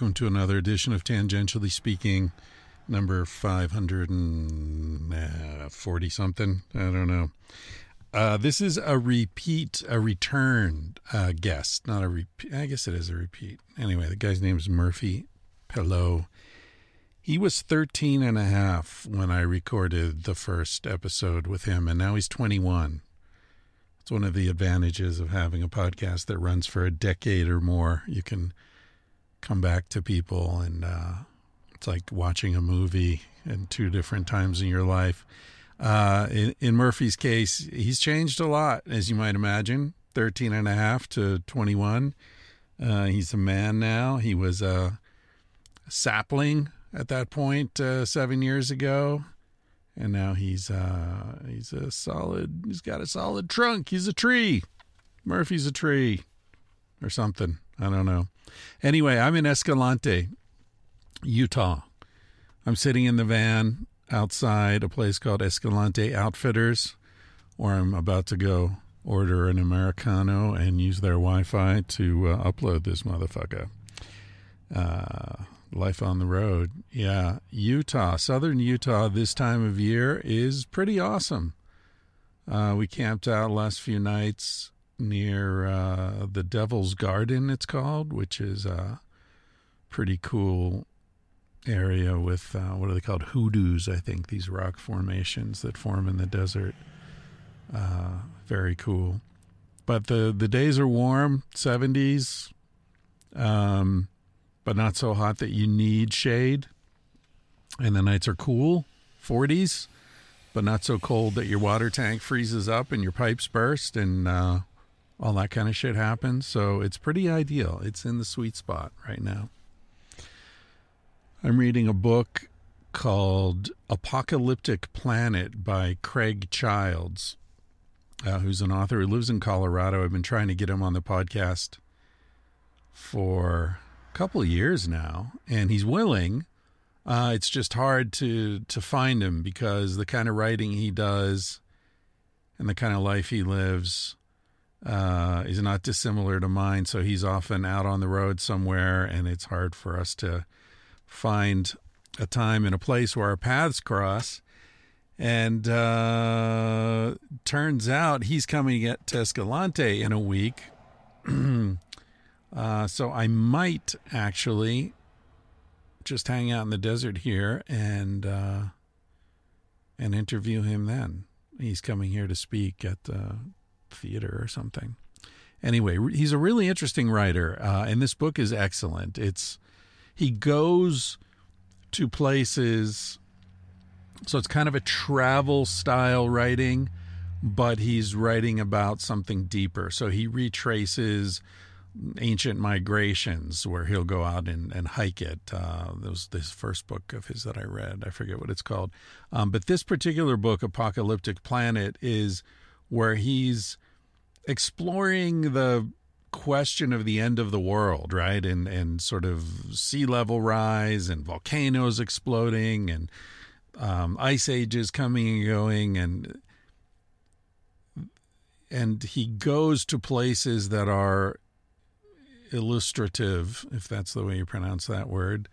Welcome to another edition of Tangentially Speaking, number 540 something. I don't know. Uh, this is a repeat, a return uh, guest, not a repeat. I guess it is a repeat. Anyway, the guy's name is Murphy Pelot. He was 13 and a half when I recorded the first episode with him, and now he's 21. It's one of the advantages of having a podcast that runs for a decade or more. You can come back to people, and uh, it's like watching a movie in two different times in your life. Uh, in, in Murphy's case, he's changed a lot, as you might imagine 13 and a half to 21. Uh, he's a man now. He was a sapling at that point uh, seven years ago and now he's uh he's a solid he's got a solid trunk he's a tree murphy's a tree or something i don't know anyway i'm in escalante utah i'm sitting in the van outside a place called escalante outfitters where i'm about to go order an americano and use their wi-fi to uh, upload this motherfucker uh life on the road. Yeah, Utah, southern Utah, this time of year is pretty awesome. Uh, we camped out last few nights near uh, the Devil's Garden, it's called, which is a pretty cool area with uh, what are they called? Hoodoos, I think, these rock formations that form in the desert. Uh, very cool. But the, the days are warm, 70s. Um, but not so hot that you need shade. And the nights are cool, 40s, but not so cold that your water tank freezes up and your pipes burst and uh, all that kind of shit happens. So it's pretty ideal. It's in the sweet spot right now. I'm reading a book called Apocalyptic Planet by Craig Childs, uh, who's an author who lives in Colorado. I've been trying to get him on the podcast for a couple of years now, and he's willing. Uh, it's just hard to to find him because the kind of writing he does and the kind of life he lives uh, is not dissimilar to mine. So he's often out on the road somewhere, and it's hard for us to find a time and a place where our paths cross. And uh, turns out he's coming at Escalante in a week. Uh, so I might actually just hang out in the desert here and uh, and interview him then. He's coming here to speak at the theater or something. Anyway, he's a really interesting writer, uh, and this book is excellent. It's he goes to places, so it's kind of a travel style writing, but he's writing about something deeper. So he retraces ancient migrations where he'll go out and, and hike it. Uh, that was this first book of his that I read. I forget what it's called. Um, but this particular book, Apocalyptic Planet, is where he's exploring the question of the end of the world, right? And and sort of sea level rise and volcanoes exploding and um, ice ages coming and going and and he goes to places that are illustrative, if that's the way you pronounce that word,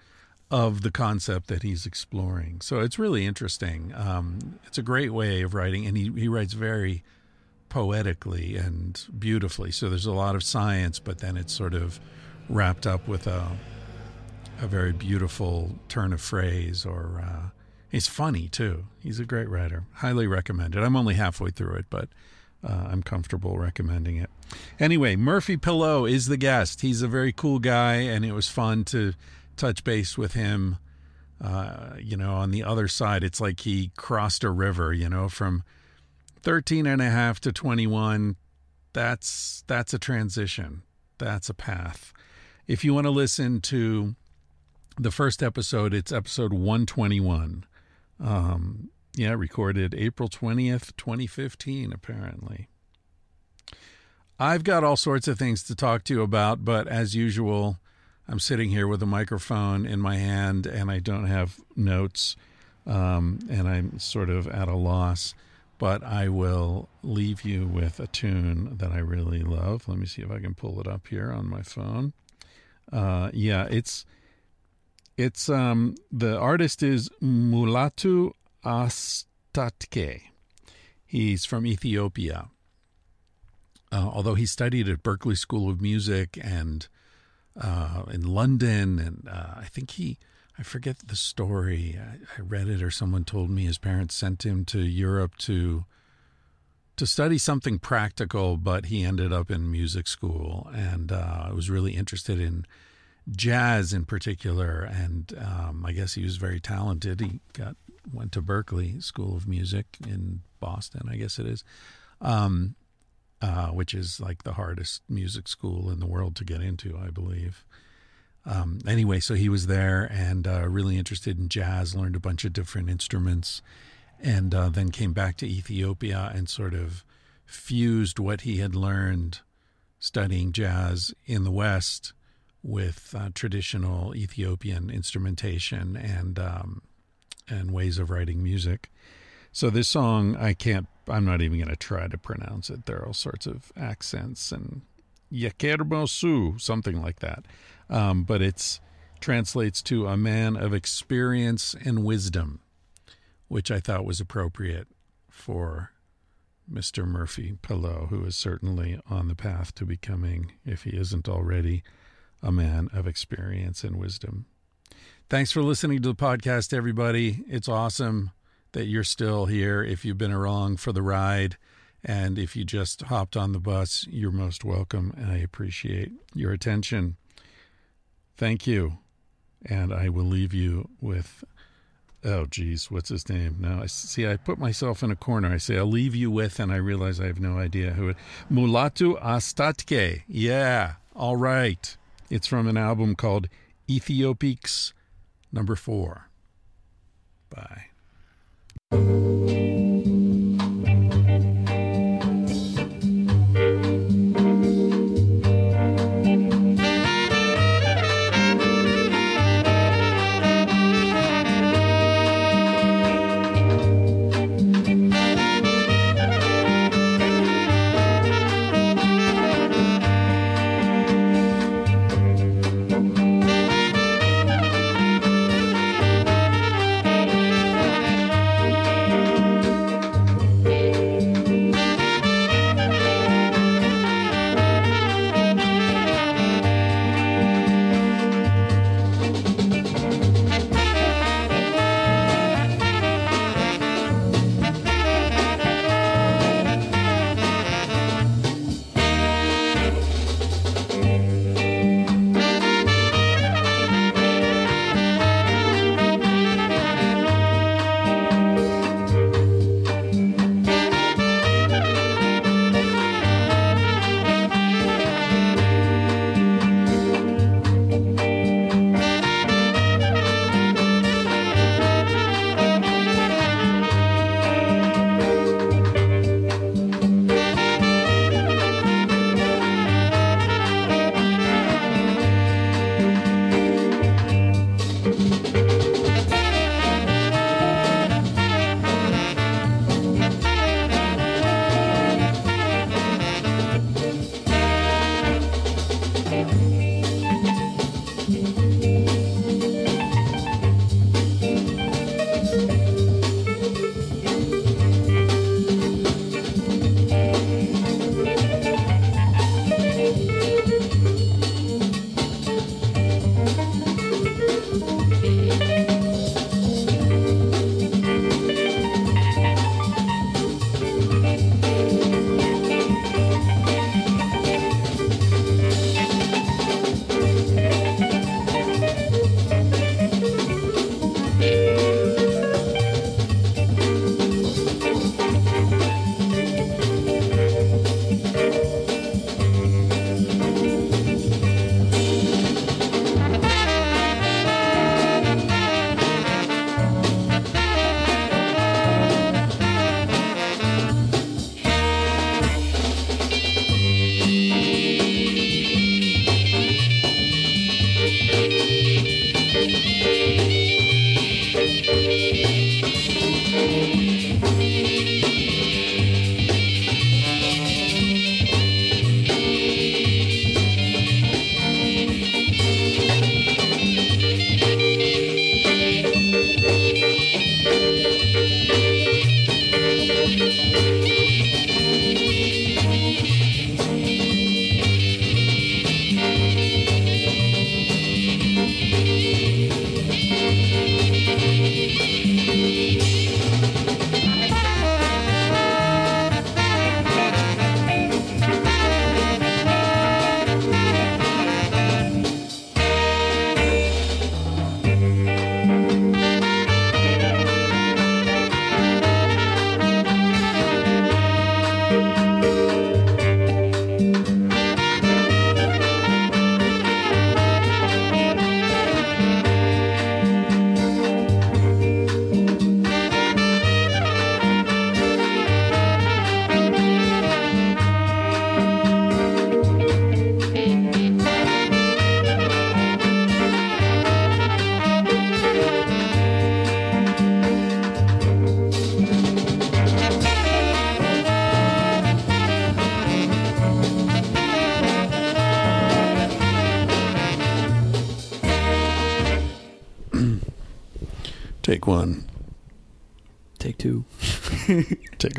of the concept that he's exploring. So it's really interesting. Um, it's a great way of writing, and he, he writes very poetically and beautifully. So there's a lot of science, but then it's sort of wrapped up with a a very beautiful turn of phrase or uh, he's funny too. He's a great writer. Highly recommended. I'm only halfway through it, but uh, I'm comfortable recommending it. Anyway, Murphy Pillow is the guest. He's a very cool guy, and it was fun to touch base with him. Uh, you know, on the other side, it's like he crossed a river, you know, from 13 and a half to 21. That's, that's a transition. That's a path. If you want to listen to the first episode, it's episode 121. Um, yeah, recorded April 20th, 2015, apparently. I've got all sorts of things to talk to you about, but as usual, I'm sitting here with a microphone in my hand and I don't have notes, um, and I'm sort of at a loss. But I will leave you with a tune that I really love. Let me see if I can pull it up here on my phone. Uh, yeah, it's it's um the artist is Mulatu Astatke. He's from Ethiopia. Uh, although he studied at Berklee School of Music and uh, in London, and uh, I think he, I forget the story. I, I, read it, or someone told me his parents sent him to Europe to to study something practical, but he ended up in music school, and uh, was really interested in jazz in particular. And um, I guess he was very talented. He got went to Berklee School of Music in Boston, I guess it is. Um, uh, which is like the hardest music school in the world to get into, I believe. Um, anyway, so he was there and uh, really interested in jazz, learned a bunch of different instruments, and uh, then came back to Ethiopia and sort of fused what he had learned studying jazz in the West with uh, traditional Ethiopian instrumentation and um, and ways of writing music. So this song, I can't I'm not even going to try to pronounce it. There are all sorts of accents and Yakermosu, something like that. Um, but it translates to a man of experience and wisdom, which I thought was appropriate for Mr. Murphy Pillow, who is certainly on the path to becoming, if he isn't already, a man of experience and wisdom. Thanks for listening to the podcast, everybody. It's awesome that you're still here. If you've been along for the ride and if you just hopped on the bus, you're most welcome. And I appreciate your attention. Thank you. And I will leave you with, oh, geez, what's his name? Now, I see, I put myself in a corner. I say, I'll leave you with, and I realize I have no idea who it Mulatu Astatke. Yeah, all right. It's from an album called Éthiopiques number four. Bye.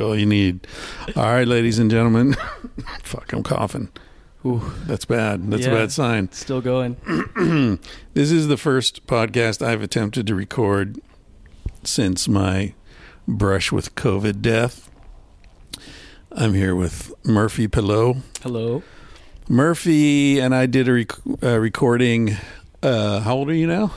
All you need. All right, ladies and gentlemen. Fuck, I'm coughing. Ooh, That's bad. That's Yeah. a bad sign. still going. This is the first podcast I've attempted to record since my brush with COVID death. I'm here with Murphy Pillow. Hello. Murphy and I did a rec- uh, recording. Uh, how old are you now?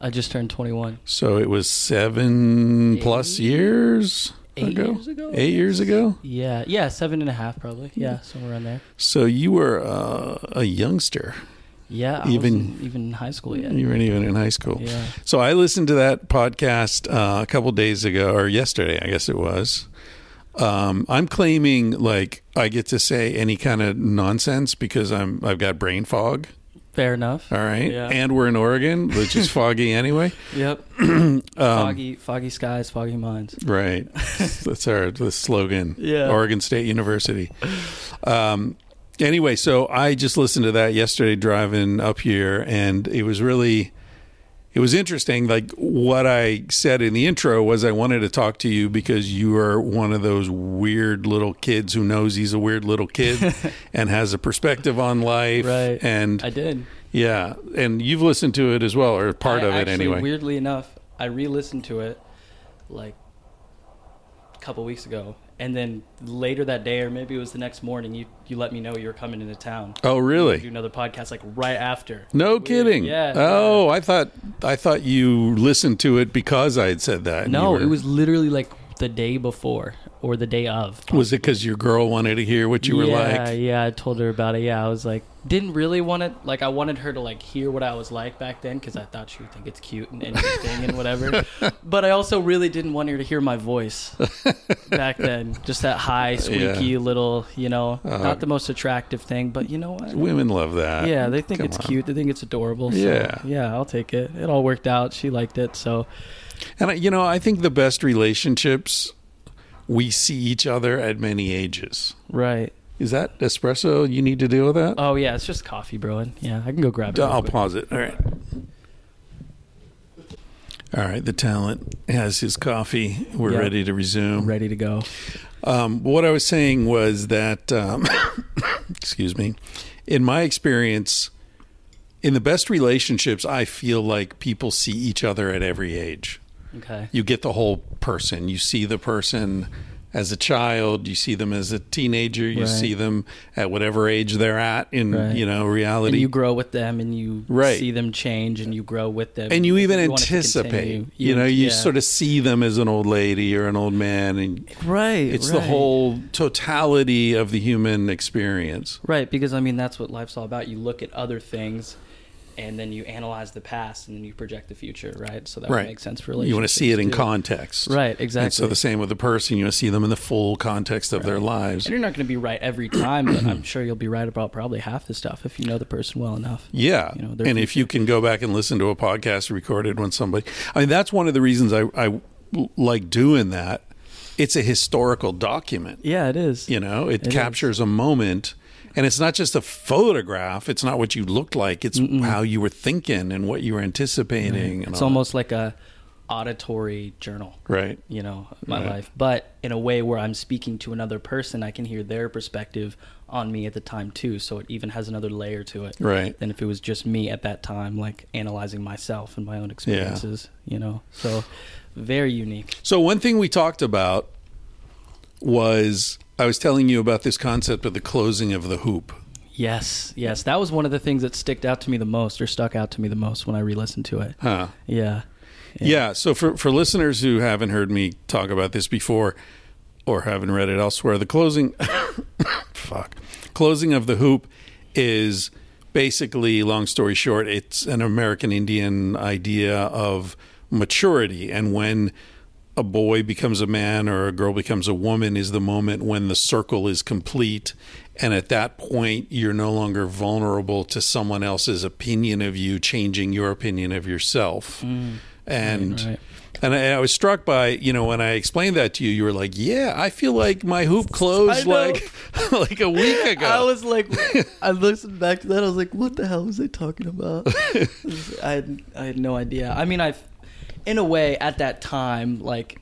I just turned 21. So it was seven plus years Eight ago. years ago? Eight years ago. Yeah, yeah, seven and a half probably. Yeah, somewhere around there. So you were uh, a youngster. Yeah, I Even- wasn't even in high school yet. You weren't even in high school. Yeah. So I listened to that podcast uh, a couple days ago, or yesterday, I guess it was. Um, I'm claiming like I get to say any kind of nonsense because I'm I've got brain fog. Fair enough. All right, Yeah. and we're in Oregon, which is foggy anyway. Yep. Um, foggy, foggy skies, foggy minds. Right. That's our the slogan. Yeah. Oregon State University. Um, anyway, so I just listened to that yesterday driving up here, and it was really. It was interesting. Like what I said in the intro was, I wanted to talk to you because you are one of those weird little kids who knows he's a weird little kid and has a perspective on life. Right. And I did. yeah, and you've listened to it as well, or part I of it actually, anyway. Weirdly enough, I re-listened to it like a couple weeks ago, and then later that day, or maybe it was the next morning, you you let me know you were coming into town. oh, really? Do another podcast like right after. No Weird. kidding. Yeah. Oh, I thought I thought you listened to it because I had said that. No, were- it was literally like the day before or the day of. Was it because your girl wanted to hear what you were yeah, like? Yeah, I told her about it. Yeah, I was like, didn't really want it. like. I wanted her to like hear what I was like back then because I thought she would think it's cute and interesting and whatever. But I also really didn't want her to hear my voice back then. Just that high, squeaky Yeah. little, you know, Uh, not the most attractive thing, but you know what? Women love that. Yeah, they think Come it's on. cute. They think it's adorable. So, Yeah. yeah, I'll take it. It all worked out. She liked it. So And you know, I think the best relationships we see each other at many ages. right. Is that espresso? You need to deal with that. Oh yeah, it's just coffee brewing. Yeah, I can go grab it. I'll pause it. All right. All right. The talent has his coffee. We're Yep. ready to resume. Ready to go. Um, what I was saying was that, um, excuse me, in my experience, in the best relationships, I feel like people see each other at every age. Okay. You get the whole person. You see the person as a child. You see them as a teenager. You Right. see them at whatever age they're at in Right. you know and reality. you grow with them and you Right. see them change and you grow with them and you even to anticipate. continue. You know, you yeah. sort of see them as an old lady or an old man, and right it's the whole totality of the human experience. right because i mean that's what life's all about you look at other things and then you analyze the past and then you project the future right so that right. would make sense for relationships You want to see it in too. context. right And exactly so the same with the person, you want to see them in the full context of their lives. and you're not going to be right every time but i'm sure you'll be right about probably half the stuff if you know the person well enough Yeah. You know, and if you can go back and listen to a podcast recorded when somebody, I mean, that's one of the reasons I, I like doing that. It's a historical document. yeah it is You know, it, It captures a moment. And it's not just a photograph. It's not what you looked like. It's how you were thinking and what you were anticipating. And it's all almost like a auditory journal right. you know my Right. life but in a way where i'm speaking to another person i can hear their perspective on me at the time too so it even has another layer to it Right. than if it was just me at that time like analyzing myself and my own experiences you know so very unique So one thing we talked about was I was telling you about this concept of the closing of the hoop. yes yes that was one of the things that sticked out to me the most or stuck out to me the most when i re-listened to it Huh. yeah Yeah. So for for listeners who haven't heard me talk about this before or haven't read it elsewhere, the closing fuck. Closing of the hoop is basically long story short, it's an American Indian idea of maturity and when a boy becomes a man or a girl becomes a woman is the moment when the circle is complete and at that point you're no longer vulnerable to someone else's opinion of you changing your opinion of yourself mm. and Right, right. and I, I was struck by you know when I explained that to you you were like yeah I feel like my hoop closed like like a week ago I was like, I listened back to that. I was like, what the hell was they talking about? I had, I had no idea. I mean, I in a way, at that time, like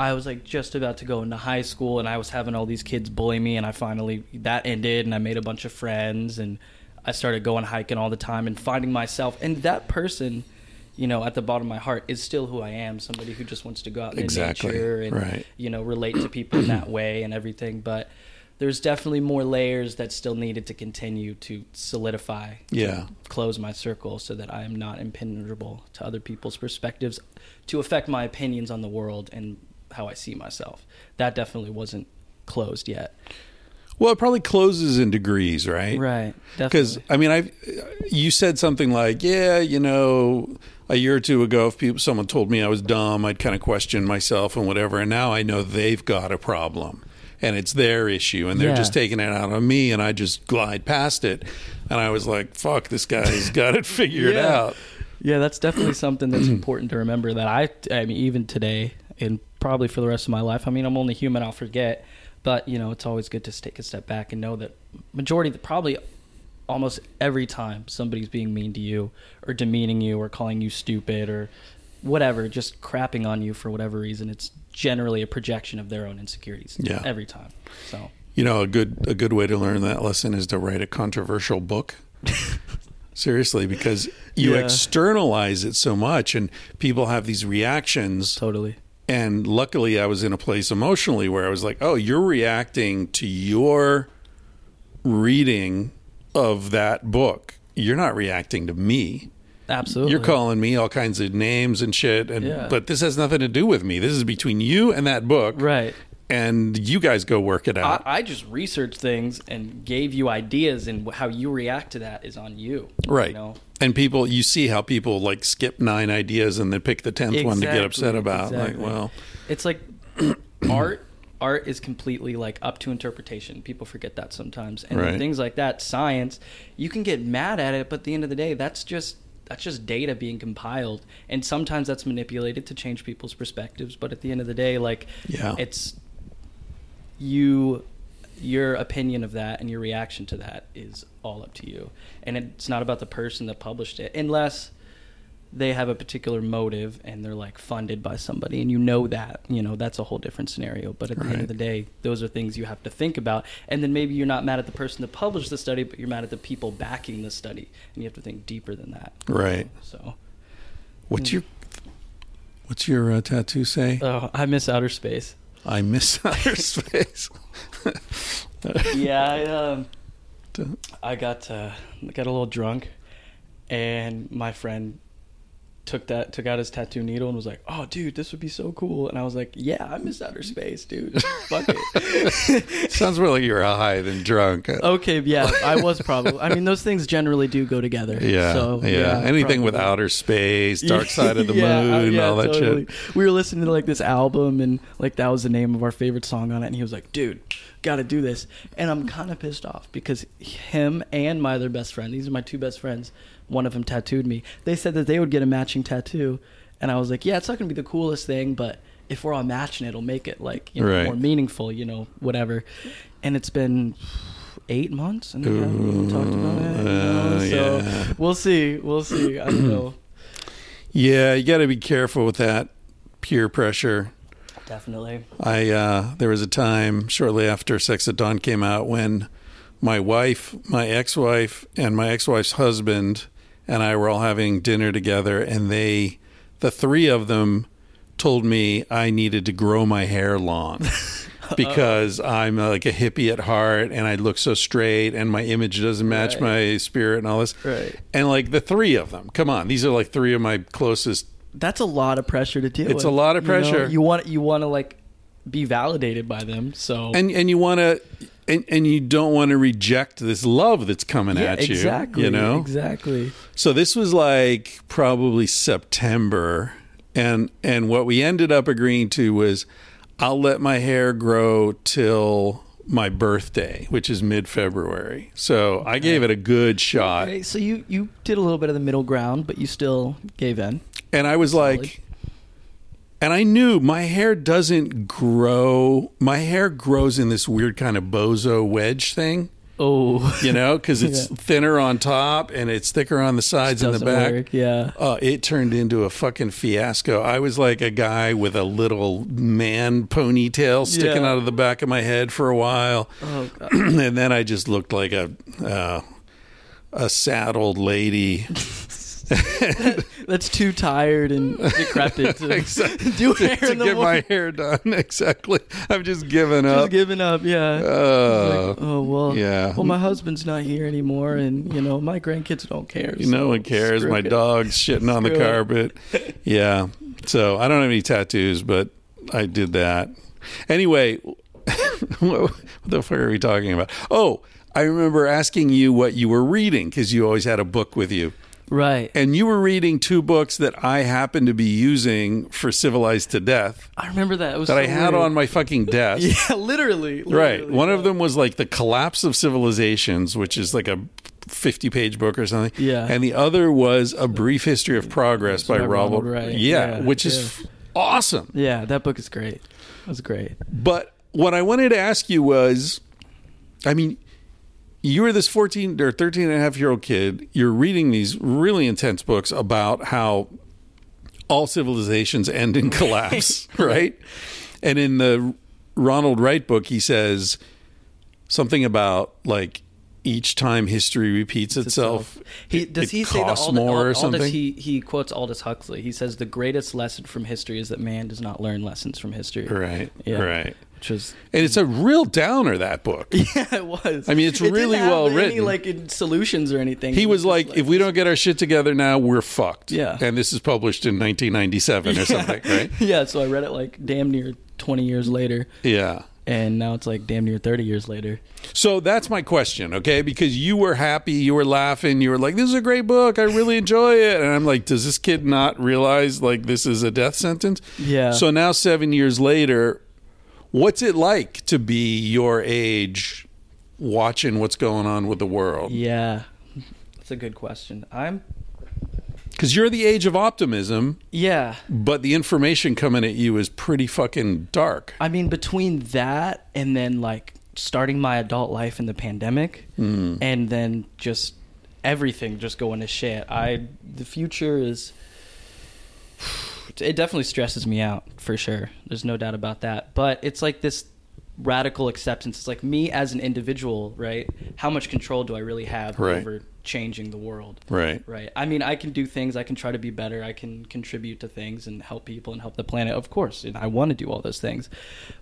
I was like just about to go into high school, and I was having all these kids bully me, and I finally that ended, and I made a bunch of friends, and I started going hiking all the time and finding myself, and that person. You know, at the bottom of my heart is still who I am. Somebody who just wants to go out in Exactly. nature and Right. you know relate to people in that way and everything. But there's definitely more layers that still needed to continue to solidify Yeah. close my circle so that I am not impenetrable to other people's perspectives to affect my opinions on the world and how I see myself. That definitely wasn't closed yet. Well, it probably closes in degrees, right? Right. Because I mean, I you said something like, "Yeah, you know, a year or two ago, if people someone told me I was dumb, I'd kind of question myself and whatever." And now I know they've got a problem, and it's their issue, and they're Yeah. just taking it out on me, and I just glide past it. And I was like, "Fuck, this guy's got it figured Yeah. out." Yeah, that's definitely something that's important to remember. That I, I mean, even today, and probably for the rest of my life. I mean, I'm only human. I'll forget, but you know, it's always good to take a step back and know that majority, probably almost every time somebody's being mean to you or demeaning you or calling you stupid or whatever, just crapping on you for whatever reason, it's generally a projection of their own insecurities. Yeah. every time. So You know, a good a good way to learn that lesson is to write a controversial book. Seriously, because you Yeah. externalize it so much, and people have these reactions. totally. And luckily, I was in a place emotionally where I was like, "Oh, you're reacting to your reading of that book. You're not reacting to me. Absolutely. You're calling me all kinds of names and shit. And Yeah. but this has nothing to do with me. This is between you and that book, right. and you guys go work it out. I just researched things and gave you ideas, and how you react to that is on you. Right. You know? And people, you see how people like skip nine ideas and then pick the tenth one to get upset about. exactly. Like, well, It's like art. Art is completely like up to interpretation. People forget that sometimes, and Right. things like that. Science, you can get mad at it, but at the end of the day, that's just that's just data being compiled, and sometimes that's manipulated to change people's perspectives. But at the end of the day, like Yeah. it's you your opinion of that and your reaction to that is all up to you and it's not about the person that published it unless they have a particular motive and they're like funded by somebody and you know that you know that's a whole different scenario. But at the end of the day those are things you have to think about. And then maybe you're not mad at the person that published the study but you're mad at the people backing the study and you have to think deeper than that. Right. so. What's your What's your uh, tattoo say? oh i miss outer space. I miss outer space. yeah, I, um, I got uh, got a little drunk, and my friend took that took out his tattoo needle and was like, "Oh, dude, this would be so cool." And I was like, "Yeah, I miss outer space, dude. Fuck it." Sounds more like you're high than drunk. okay, yeah, I was probably. I mean, those things generally do go together. Yeah, So, yeah. Anything with outer space, dark side of the Yeah, moon, yeah, all that totally. shit. We were listening to like this album, and like that was the name of our favorite song on it. And he was like, "Dude, got to do this." And I'm kind of pissed off because him and my other best friend, these are my two best friends. One of them tattooed me. They said that they would get a matching tattoo, and I was like, "Yeah, it's not gonna be the coolest thing, but if we're all matching, it'll make it like you know, Right. more meaningful, you know, whatever." And it's been eight months, and we haven't talked about it. you know, Uh, so yeah. we'll see. We'll see. I don't know. Yeah, you got to be careful with that peer pressure. Definitely. I uh, there was a time shortly after Sex at Dawn came out when my wife, my ex-wife, and my ex-wife's husband and I were all having dinner together, and they, the three of them, told me I needed to grow my hair long. Because I'm uh, like a hippie at heart, and I look so straight, and my image doesn't match Right. my spirit, and all this. Right. And like the three of them, come on, these are like three of my closest That's a lot of pressure to deal with. It's a lot of you know? pressure. You want you want to like be validated by them. So and and you want to and, and you don't want to reject this love that's coming yeah, at you exactly. you know exactly. so this was like probably september and and what we ended up agreeing to was i'll let my hair grow till my birthday which is mid-february so i gave it a good shot Okay, so you you did a little bit of the middle ground, but you still gave in. and I was like, and I knew my hair doesn't grow. My hair grows in this weird kind of bozo wedge thing. Oh, you know, because it's Yeah. thinner on top and it's thicker on the sides and the back. work. Yeah. Uh, it turned into a fucking fiasco. I was like a guy with a little man ponytail sticking Yeah. out of the back of my head for a while, Oh god. and then I just looked like a uh, a sad old That's too tired and decrepit to Exactly. do hair to in the get morning. my hair done. Exactly. I've just given Just up. giving up. Yeah. Uh, Like, oh well. yeah. Well, my husband's not here anymore, and you know my grandkids don't care. no one cares. My it. dog's shitting on the it. carpet. Yeah. So I don't have any tattoos, but I did that. Anyway, what the fuck are we talking about? Oh, I remember asking you what you were reading because you always had a book with you. Right. And you were reading two books that I happened to be using for Civilized to Death I remember that. It was that so I had weird. on my fucking desk. Yeah, literally. Right. literally, One of them was like The Collapse of Civilizations, which is like a 50 page book or something. Yeah. And the other was A Brief History of Progress by, by Ronald Wright. Yeah, Yeah, which is f- awesome. Yeah, that book is great. It was great. But what I wanted to ask you was I mean, you were this 14 or 13 and a half year old kid. You're reading these really intense books about how all civilizations end in collapse, right? And in the Ronald Wright book, he says something about like each time history repeats itself, He does it he say that Aldous, more or Aldous, something? he he quotes Aldous Huxley. He says the greatest lesson from history is that man does not learn lessons from history. right, Yeah. right. And it's a real downer that book. yeah, it was. I mean, it's It really well any, written. like in solutions or anything. He was just like, if we don't get our shit together now, we're fucked. Yeah. And this is published in 1997 or something, right? yeah, so I read it like damn near twenty years later, Yeah. and now it's like damn near thirty years later. So that's my question, okay? Because you were happy, you were laughing, you were like, this is a great book. I really enjoy it. And I'm like, does this kid not realize like this is a death sentence? Yeah. So now, seven years later, what's it like to be your age watching what's going on with the world? Yeah, that's a good question. I'm Because you're the age of optimism, yeah. but the information coming at you is pretty fucking dark. I mean, between that and then like starting my adult life in the pandemic, Hmm. and then just everything just going to shit. I the future is. It definitely stresses me out for sure. There's no doubt about that. But it's like this radical acceptance. It's like me as an individual, right? How much control do I really have Right. over changing the world? Right. Right. I mean, I can do things. I can try to be better. I can contribute to things and help people and help the planet. Of course, and I want to do all those things.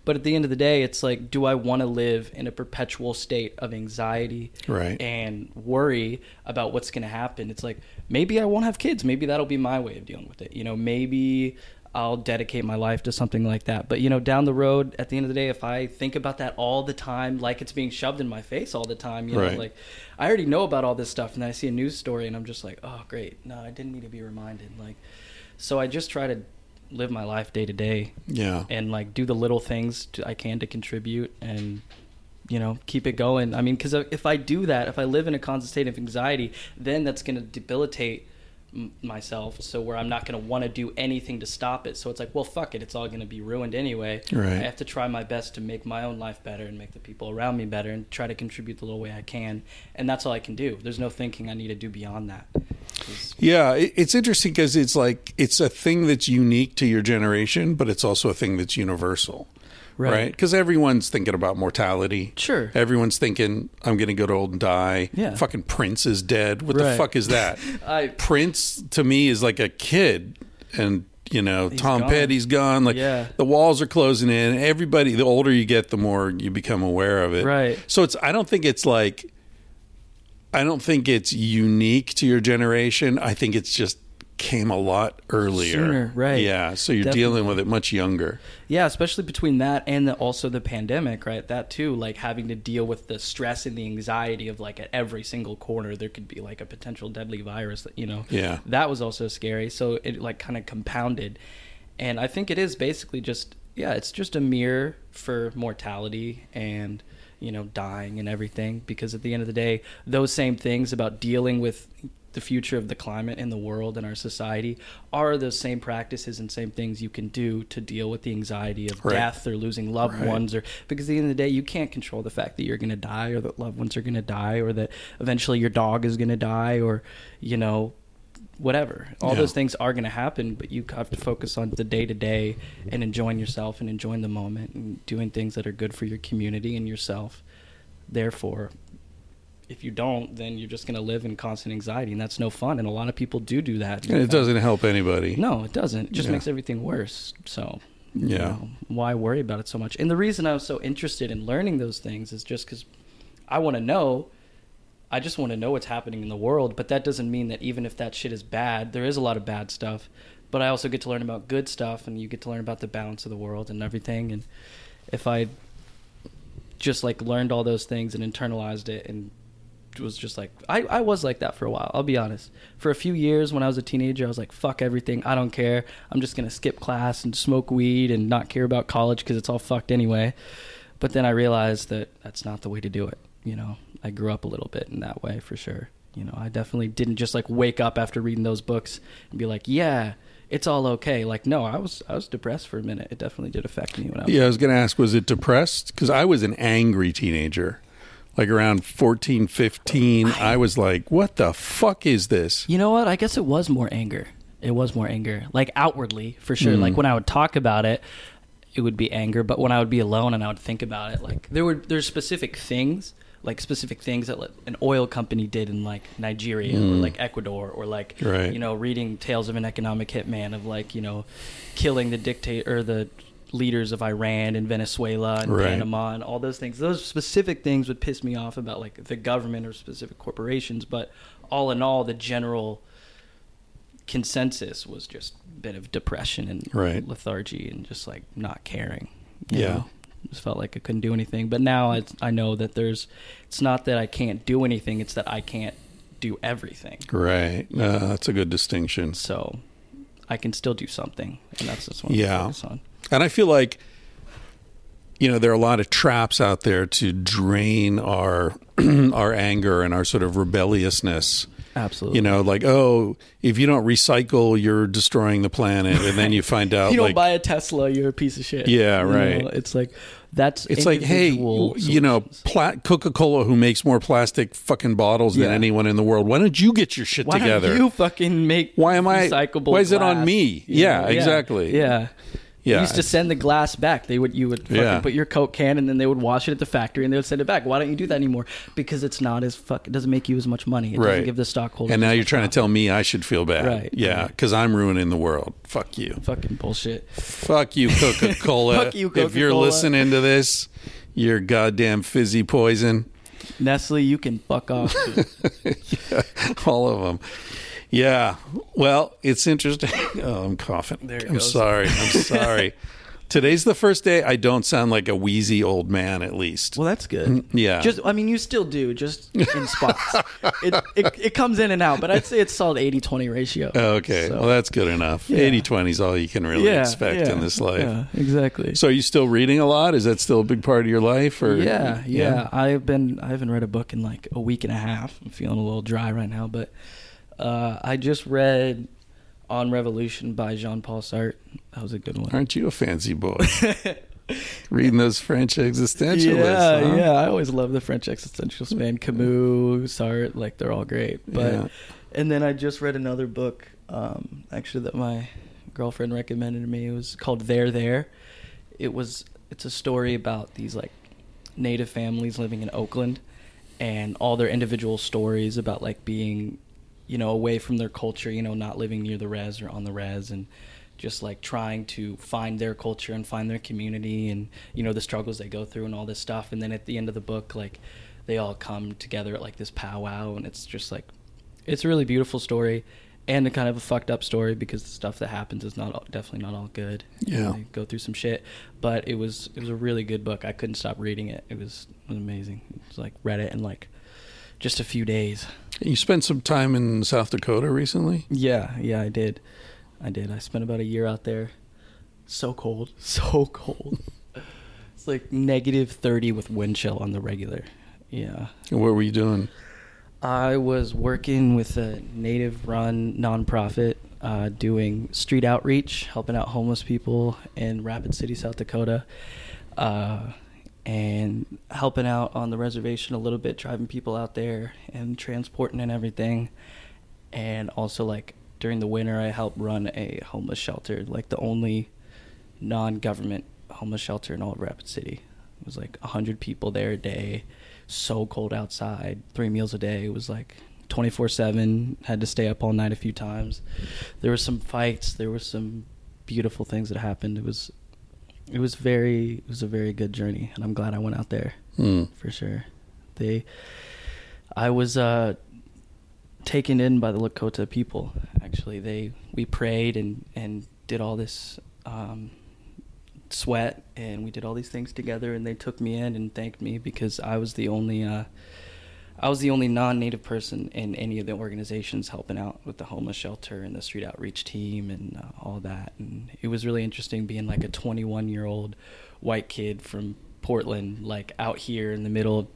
But at the end of the day, it's like, do I want to live in a perpetual state of anxiety Right. and worry about what's going to happen? It's like maybe I won't have kids. Maybe that'll be my way of dealing with it. You know, maybe I'll dedicate my life to something like that. But you know, down the road, at the end of the day, if I think about that all the time, like it's being shoved in my face all the time, you know, like I already know about all this stuff, and I see a news story, and I'm just like, oh, great. No, I didn't need to be reminded. Like, so I just try to live my life day to day Yeah. and like do the little things to, I can to contribute and you know keep it going. I mean, because if I do that, if I live in a constant state of anxiety, then that's going to debilitate m- myself. So where I'm not going to want to do anything to stop it. So it's like, well, fuck it. It's all going to be ruined anyway. Right. I have to try my best to make my own life better and make the people around me better and try to contribute the little way I can. And that's all I can do. There's no thinking I need to do beyond that Yeah, it's interesting because it's like it's a thing that's unique to your generation, but it's also a thing that's universal, Right. right? Because everyone's thinking about mortality. Sure. Everyone's thinking, "I'm going to get old and die." Yeah. Fucking Prince is dead. What the fuck is that? I Prince to me is like a kid, and you know He's Tom gone. Petty's gone. Like Yeah. the walls are closing in. Everybody, the older you get, the more you become aware of it. Right. So it's. I don't think it's like. I don't think it's unique to your generation. I think it's just came a lot earlier. Sooner, right. Yeah. So you're Definitely. dealing with it much younger. Yeah, especially between that and the, also the pandemic, right? That too, like having to deal with the stress and the anxiety of like at every single corner there could be like a potential deadly virus that you know. Yeah. That was also scary. So it like kind of compounded, and I think it is basically just yeah, it's just a mirror for mortality and you know, dying and everything. Because at the end of the day, those same things about dealing with the future of the climate in the world and our society are those same practices and same things you can do to deal with the anxiety of Right. death or losing loved Right. ones or because at the end of the day you can't control the fact that you're going to die or that loved ones are going to die or that eventually your dog is going to die or you know whatever all Yeah. those things are going to happen but you have to focus on the day to day and enjoying yourself and enjoying the moment and doing things that are good for your community and yourself therefore if you don't then you're just going to live in constant anxiety and that's no fun and a lot of people do do that And it doesn't help anybody. no, it doesn't. It just Yeah. makes everything worse. So, you Yeah. know, why worry about it so much? And the reason I was so interested in learning those things is just because I want to know. I just want to know what's happening in the world, but that doesn't mean that even if that shit is bad, there is a lot of bad stuff. But I also get to learn about good stuff, and you get to learn about the balance of the world and everything. And if I just like learned all those things and internalized it and was just like I, I was like that for a while i'll be honest. For a few years when i was a teenager i was like fuck everything i don't care. I'm just gonna skip class and smoke weed and not care about college because it's all fucked anyway. But then i realized that that's not the way to do it you know? I grew up a little bit in that way for sure. You know i definitely didn't just like wake up after reading those books and be like yeah it's all okay. Like no i was i was depressed for a minute. It definitely did affect me when i was Yeah, I was to ask, was it depressed? Because I was an angry teenager. Like around 14, 15, I was like, what the fuck is this? You know what? I guess it was more anger. It was more anger, like outwardly for sure. Mm. Like when I would talk about it, it would be anger. But when I would be alone and I would think about it, like there were there's specific things, like specific things that like, an oil company did in like Nigeria or like Ecuador or like Mm. Right. you know reading tales of an economic hitman of like you know killing the dictator or the leaders of Iran and Venezuela and Right. Panama and all those things. Those specific things would piss me off about like the government or specific corporations, but all in all, the general consensus was just a bit of depression and Right. lethargy and just like not caring. you Yeah. know? Just felt like I couldn't do anything. But now I, I know that there's, it's not that I can't do anything, it's that I can't do everything. Right. Uh, that's a good distinction. So I can still do something. And that's just what Yeah. I'm focus on. And I feel like, you know, there are a lot of traps out there to drain our our anger and our sort of rebelliousness. Absolutely. You know, like, oh, if you don't recycle, you're destroying the planet, and then you find out, you don't like, buy a Tesla, you're a piece of shit. Yeah, You know, right. It's like that's it's like, hey, individual you know, solutions. pla- Coca Cola, who makes more plastic fucking bottles than Yeah. anyone in the world, why don't you get your shit why together? don't you fucking make Why am I- recyclable? why is it on me? Yeah, know? exactly. Yeah. Yeah, You used to send the glass back. They would you would fucking Yeah. put your Coke can and then they would wash it at the factory and they would send it back. Why don't you do that anymore? Because it's not as fuck. It doesn't make you as much money. It Right. doesn't give the stockholders. and now you're trying to tell me I should feel bad. Right. Yeah, Right. because I'm ruining the world. Fuck you. fucking bullshit. Fuck you, Coca Cola. Fuck you, Coca-Cola. If you're listening to this, you're goddamn fizzy poison. Nestle, you can fuck off. yeah, All of them. Yeah. Well, it's interesting. Oh, I'm coughing. There I'm goes. sorry. I'm sorry. Today's the first day I don't sound like a wheezy old man, at least. well, that's good. Mm, yeah. Just, I mean, you still do, just in spots. it, it, it comes in and out, but I'd say it's solid 80-20 ratio. okay. So- Well, that's good enough. Yeah. 80 20 is all you can really expect in this life. Yeah, exactly. So, are you still reading a lot? Is that still a big part of your life? Or yeah, yeah, I've been I haven't read a book in like a week and a half. I'm feeling a little dry right now, but uh, I just read On Revolution by Jean Paul Sartre. That was a good one. Aren't you a fancy boy? Reading those French existentialists. yeah, huh? yeah. I always love the French existentialists, man. Camus, Sartre, like they're all great. But Yeah. and then I just read another book, um, actually that my girlfriend recommended to me. It was called There There. It was it's a story about these like native families living in Oakland and all their individual stories about like being, you know, away from their culture, you know, not living near the res or on the res and just like trying to find their culture and find their community and you know the struggles they go through and all this stuff and then at the end of the book like they all come together at like this powwow and it's just like it's a really beautiful story and a kind of a fucked up story because the stuff that happens is not all, definitely not all good. Yeah. they go through some shit, but it was it was a really good book. I couldn't stop reading it. It was, it was amazing. It was like read it in like just a few days. You spent some time in South Dakota recently. Yeah, yeah, I did. I did. I spent about a year out there. So cold, so cold. It's like negative 30 with wind chill on the regular. Yeah. And what were you doing? I was working with a native run nonprofit uh, doing street outreach, helping out homeless people in Rapid City, South Dakota, uh, and helping out on the reservation a little bit, driving people out there and transporting and everything. And also, like, during the winter, I helped run a homeless shelter, like the only non government homeless shelter in all of Rapid City. It was like 100 people there a day so cold outside, three meals a day. It was like 24 7, had to stay up all night a few times. There were some fights, there were some beautiful things that happened. It was it was very it was a very good journey and I'm glad I went out there Hmm. for sure. They I was uh taken in by the Lakota people actually. They we prayed and and did all this um sweat and we did all these things together and they took me in and thanked me because I was the only uh I was the only non-native person in any of the organizations helping out with the homeless shelter and the street outreach team and uh, all that. And it was really interesting being like a 21 year old white kid from Portland like out here in the middle of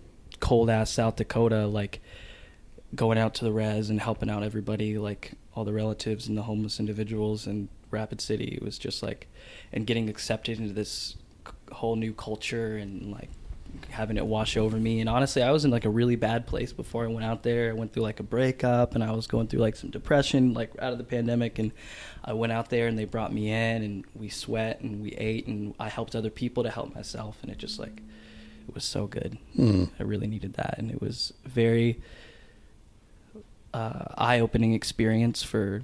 cold ass South Dakota like going out to the res and helping out everybody like all the relatives and the homeless individuals in Rapid City. It was just like and getting accepted into this whole new culture and like having it wash over me. And honestly I was in like a really bad place before I went out there. I went through like a breakup and I was going through like some depression like out of the pandemic. And I went out there and they brought me in and we sweat and we ate and I helped other people to help myself. And it just like it was so good. Hmm. I really needed that. And it was very uh, eye-opening experience for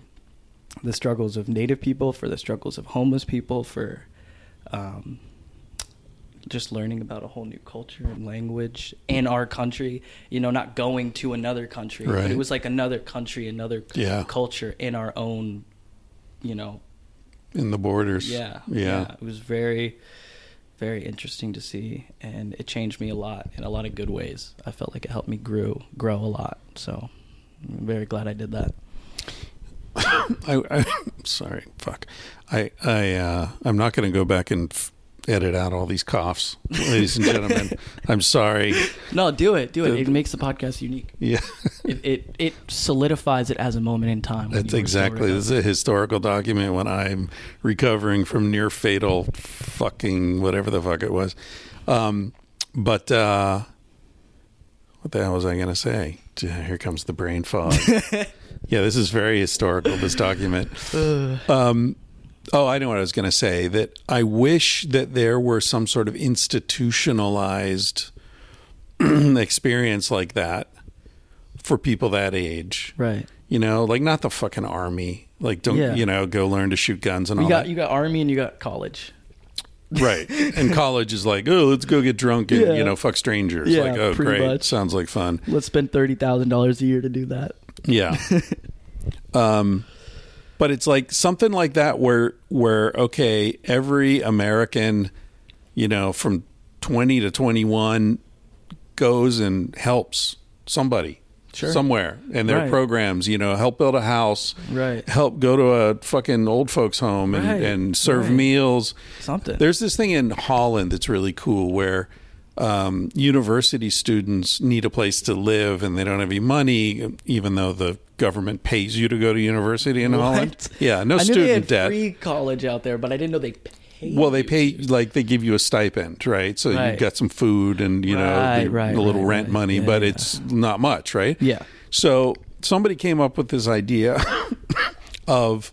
the struggles of native people for the struggles of homeless people for um, just learning about a whole new culture and language in our country you know not going to another country but it was like another country another Yeah. culture in our own you know In the borders. yeah, Yeah. It was very, very interesting to see, and it changed me a lot in a lot of good ways. I felt like it helped me grow, grow a lot. So, I'm very glad I did that. I, I sorry, fuck. I I uh, I'm not going to go back and f- edit out all these coughs, ladies and gentlemen. I'm sorry. No, do it, do it. It makes the podcast unique. Yeah, It it, it solidifies it as a moment in time. that's you were so exactly. This is a historical document when I'm recovering from near fatal fucking whatever the fuck it was. Um, but uh, what the hell was I going to say? Here comes the brain fog. yeah, this is very historical. This document. Um, oh, I know what I was going to say. That I wish that there were some sort of institutionalized experience like that for people that age. Right. You know, like not the fucking army. Like don't Yeah. you know go learn to shoot guns and You all got that. you got army and you got college. right. And college is like, oh, let's go get drunk and Yeah. you know fuck strangers. Yeah, like, oh, great, much. sounds like fun. Let's spend thirty thousand dollars a year to do that. Yeah. um, but it's like something like that where where okay, every American, you know, from twenty to twenty one, goes and helps somebody. Sure. Somewhere, and their Right. programs, you know, help build a house, Right. help go to a fucking old folks home and, Right. and serve Right. meals. Something. There's this thing in Holland that's really cool where um, university students need a place to live and they don't have any money, even though the government pays you to go to university in Holland. What? Yeah, no student debt. free college out there, but I didn't know they paid. well, they pay like they give you a stipend, right? So Right. you got some food and you know Right, the, right, a little rent money, Yeah, but yeah. it's not much, right? Yeah. So somebody came up with this idea of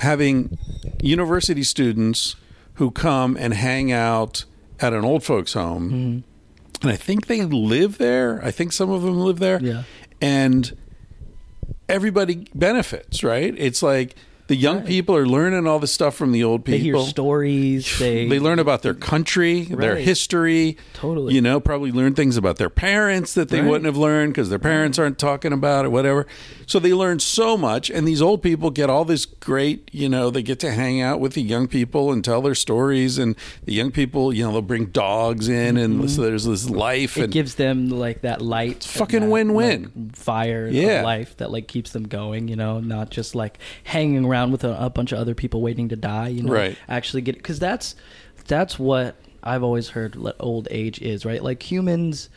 having university students who come and hang out at an old folks home. Mm-hmm. And I think they live there. I think some of them live there. Yeah. And everybody benefits, right? It's like the young people are learning all this stuff from the old people. They hear stories. They They learn about their country, their history. Totally. You know, probably learn things about their parents that they Right. wouldn't have learned because their parents aren't talking about it, whatever. So they learn so much. And these old people get all this great, you know, they get to hang out with the young people and tell their stories. And the young people, you know, they'll bring dogs in. And so there's this life. Mm-hmm. it and gives them like that light, fucking that, win-win. like, fire Yeah. of life that like keeps them going. You know, not just like hanging around with a, a bunch of other people waiting to die. You know, Right. Actually, get because that's that's what I've always heard old age is, right? Like humans,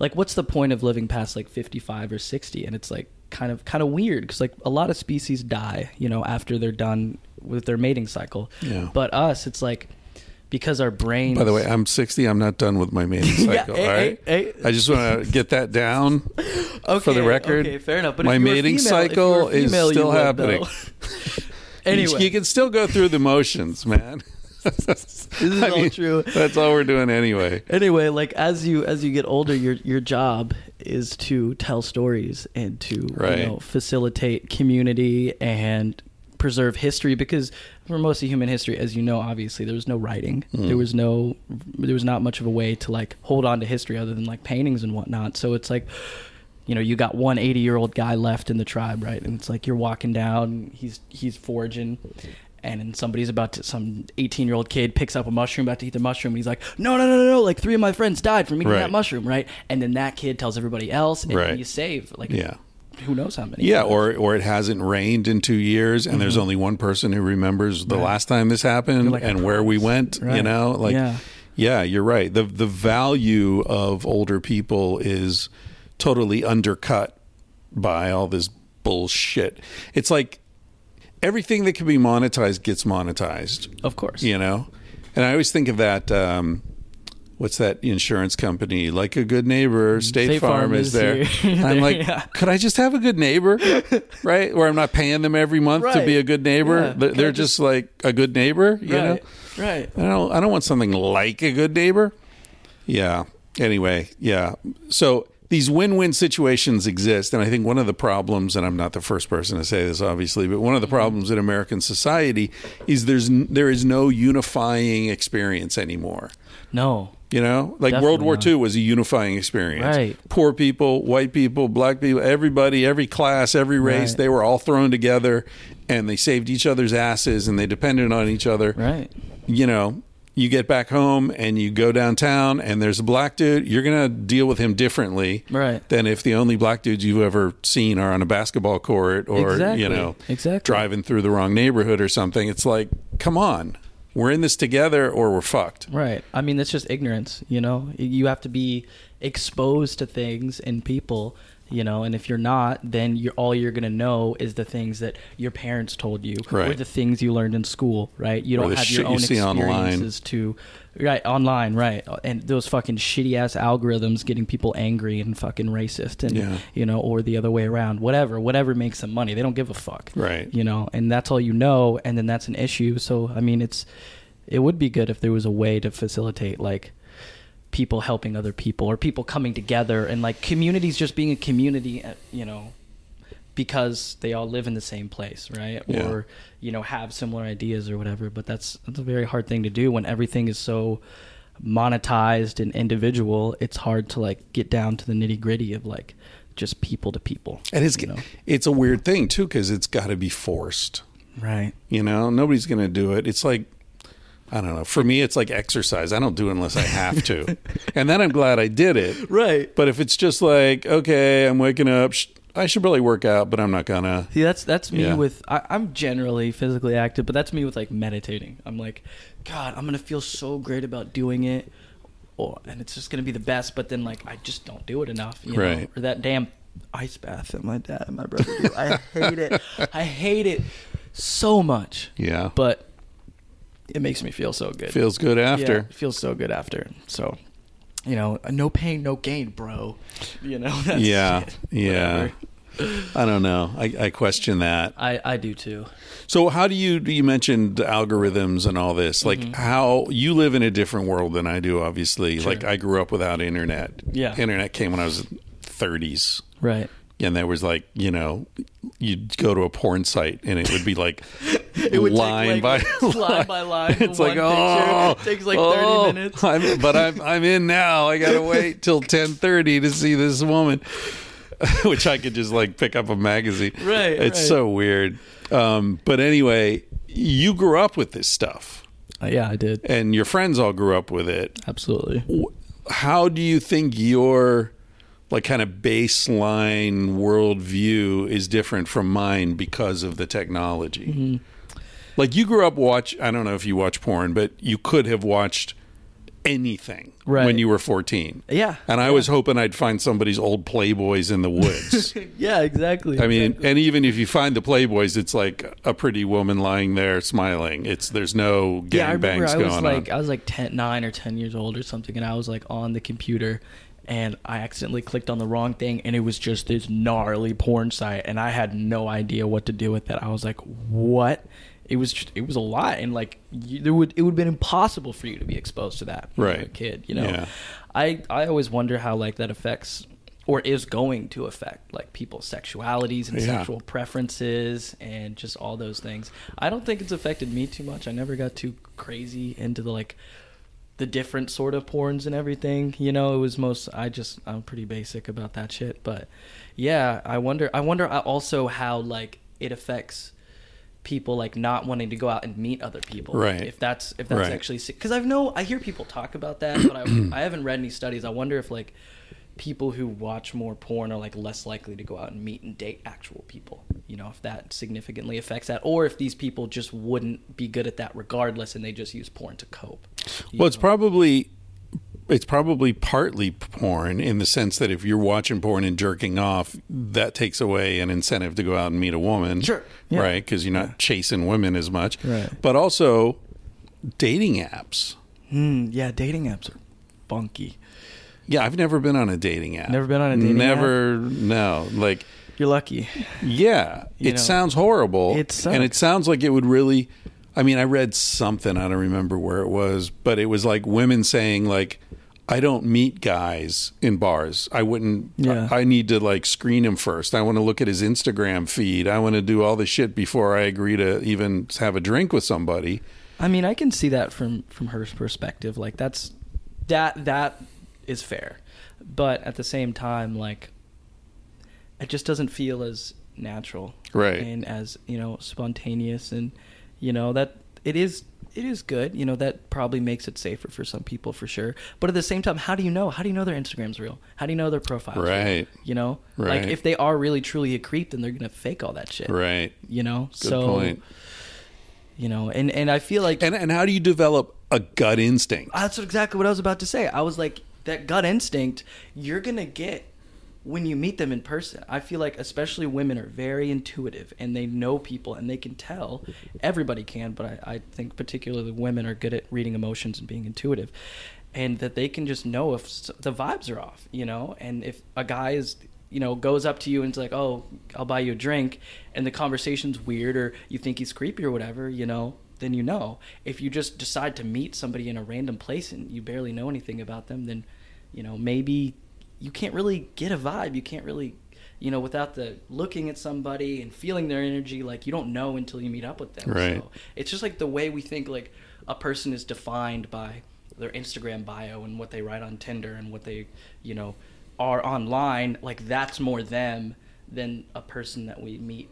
like what's the point of living past like 55 or 60? And it's like kind of kind of weird because like a lot of species die, you know, after they're done with their mating cycle. Yeah. But us, it's like because our brains. By the way, I'm 60. I'm not done with my mating Yeah, cycle. Eh, hey, all right. hey, eh, eh. hey. I just want to get that down okay, for the record. Okay, fair enough. But my if you were mating female- cycle were is still happening. anyway, you can still go through the motions, man. this is all true. That's all we're doing anyway. anyway like as you as you get older your your job is to tell stories and to Right. you know facilitate community and preserve history because for most of human history as you know obviously there was no writing Mm. there was no there was not much of a way to like hold on to history other than like paintings and whatnot so it's like you know you got one 80 year old guy left in the tribe right and it's like you're walking down he's he's foraging and then somebody's about to some 18 year old kid picks up a mushroom about to eat the mushroom and he's like no no no no no like three of my friends died from eating Right. that mushroom right and then that kid tells everybody else and Right. you save like Yeah. who knows how many Yeah, or or it hasn't rained in two years, and there's only one person who remembers the last time this happened Mm-hmm. like, and where we went. You know, like Yeah. yeah, you're right. the The value of older people is totally undercut by all this bullshit. It's like everything that can be monetized gets monetized. of course You know, and I always think of that. Um, What's that insurance company? Like a good neighbor, State, State Farm, Farm is there. here. I'm like, Yeah. could I just have a good neighbor, right? Where I'm not paying them every month to be a good neighbor. Yeah. They're, Can I they're just- just, like a good neighbor, you know. right right I don't. I don't want something like a good neighbor. Yeah. Anyway, yeah. So these win-win situations exist, and I think one of the problems, and I'm not the first person to say this, obviously, but one of the mm-hmm. problems in American society is there's there is no unifying experience anymore. no You know, like World War not. II was a unifying experience. Right. Poor people, white people, black people, everybody, every class, every race, Right. they were all thrown together and they saved each other's asses and they depended on each other. right You know, you get back home and you go downtown and there's a black dude, you're going to deal with him differently Right. than if the only black dudes you've ever seen are on a basketball court or, Exactly. you know, Exactly. driving through the wrong neighborhood or something. It's like, come on. We're in this together or we're fucked. Right. I mean, that's just ignorance, you know? You have to be exposed to things and people, you know, and if you're not, then you're all you're going to know is the things that your parents told you or the things you learned in school, right? You don't have your you own online. experiences to right online, right? And those fucking shitty ass algorithms getting people angry and fucking racist and Yeah. you know, or the other way around. Whatever, whatever makes them money. They don't give a fuck Right. you know and that's all you know and then that's an issue so i mean it's it would be good if there was a way to facilitate like people helping other people or people coming together and like communities just being a community uh, you know because they all live in the same place right Yeah. or you know have similar ideas or whatever but that's that's a very hard thing to do when everything is so monetized and individual it's hard to like get down to the nitty gritty of like just people to people And it's you know it's a weird thing too because it's got to be forced. right You know, nobody's going to do it. It's like I don't know. For me, it's like exercise. I don't do it unless I have to, and then I'm glad I did it. right But if it's just like, okay, I'm waking up, sh- I should probably work out, but I'm not gonna. See, that's that's me Yeah. with. I, I'm generally physically active, but that's me with like meditating. I'm like, God, I'm gonna feel so great about doing it, or and it's just gonna be the best. But then like I just don't do it enough, you know? Right. Or that damn ice bath that my dad and my brother do. I hate it. I hate it so much. Yeah, But it makes me feel so good. feels good after. it feels so good after. So. You know, no pain, no gain, bro. You know. That's Yeah, it. yeah. I don't know. I, I question that. I I do too. So, how do you you mentioned algorithms and all this? Like, Mm-hmm. how you live in a different world than I do. Obviously, like I grew up without internet. Yeah. internet came when I was thirties. Right. And there was like you know you'd go to a porn site and it would be like It would line take by like, line by line. it's like oh. It takes like oh, 30 minutes. I'm, but I'm I'm in now. I gotta wait till ten thirty to see this woman, which I could just like pick up a magazine. Right, It's right. so weird. Um, but anyway, you grew up with this stuff, Uh, yeah, I did. and your friends all grew up with it. Absolutely. how do you think your like kind of baseline worldview is different from mine because of the technology? Mm-hmm. Like you grew up watch I don't know if you watch porn, but you could have watched anything Right. when you were 14. Yeah. And I was hoping I'd find somebody's old Playboys in the woods. yeah, exactly. I mean, and even if you find the Playboys, it's like a pretty woman lying there smiling. It's there's no yeah, I remember I was going like on. I was like 10, 9 or ten years old or something, and I was like on the computer, and I accidentally clicked on the wrong thing, and it was just this gnarly porn site, and I had no idea what to do with it. I was like, what? It was just, it was a lot, and like you, there would it would have been impossible for you to be exposed to that when you were Right. a kid. You know, Yeah. I I always wonder how like that affects or is going to affect like people's sexualities and Yeah. sexual preferences and just all those things. I don't think it's affected me too much. I never got too crazy into the like the different sort of porns and everything. You know, it was most I just I'm pretty basic about that shit, but yeah, I wonder I wonder also how like it affects people like not wanting to go out and meet other people. Right. If that's if that's Right. actually because I've know I hear people talk about that, but I I haven't read any studies. I wonder if like people who watch more porn are like less likely to go out and meet and date actual people. You know, if that significantly affects that, or if these people just wouldn't be good at that regardless, and they just use porn to cope. Well, it's probably it's probably partly porn in the sense that if you're watching porn and jerking off, that takes away an incentive to go out and meet a woman, Sure. Yeah. right? Because you're not chasing women as much, Right. But also dating apps. Hmm, yeah, dating apps are funky. Yeah, I've never been on a dating app. Never been on a dating app. never, no. Like, You're lucky. yeah, You it know, sounds horrible. it sucks. and it sounds like it would really. I mean, I read something. I don't remember where it was, but it was like women saying like, "I don't meet guys in bars. I wouldn't. Yeah. I, I need to like screen him first. I want to look at his Instagram feed. I want to do all the shit before I agree to even have a drink with somebody." I mean, I can see that from from her perspective. Like that's that that is fair, but at the same time, like it just doesn't feel as natural, Right. And as you know, spontaneous, and you know that it is it is good. You know that probably makes it safer for some people for sure. But at the same time, how do you know? How do you know their Instagram's real? How do you know their profile's real? Right. You know, Right. like if they are really truly a creep, then they're gonna fake all that shit, Right. You know, Good so point. you know, and and I feel like And and how do you develop a gut instinct? Ah, that's exactly what I was about to say. I was like, that gut instinct you're gonna get when you meet them in person. I feel like especially women are very intuitive and they know people and they can tell. Everybody can, but I, I think particularly women are good at reading emotions and being intuitive. And that they can just know if the vibes are off, you know? And if a guy is you know, goes up to you and is like, "Oh, I'll buy you a drink," and the conversation's weird, or you think he's creepy or whatever, you know, then you know. If you just decide to meet somebody in a random place and you barely know anything about them, then, you know, maybe you can't really get a vibe. You can't really, you know, without the looking at somebody and feeling their energy, like you don't know until you meet up with them. Right. So it's just like the way we think like a person is defined by their Instagram bio and what they write on Tinder and what they, you know, are online. Like that's more them than a person that we meet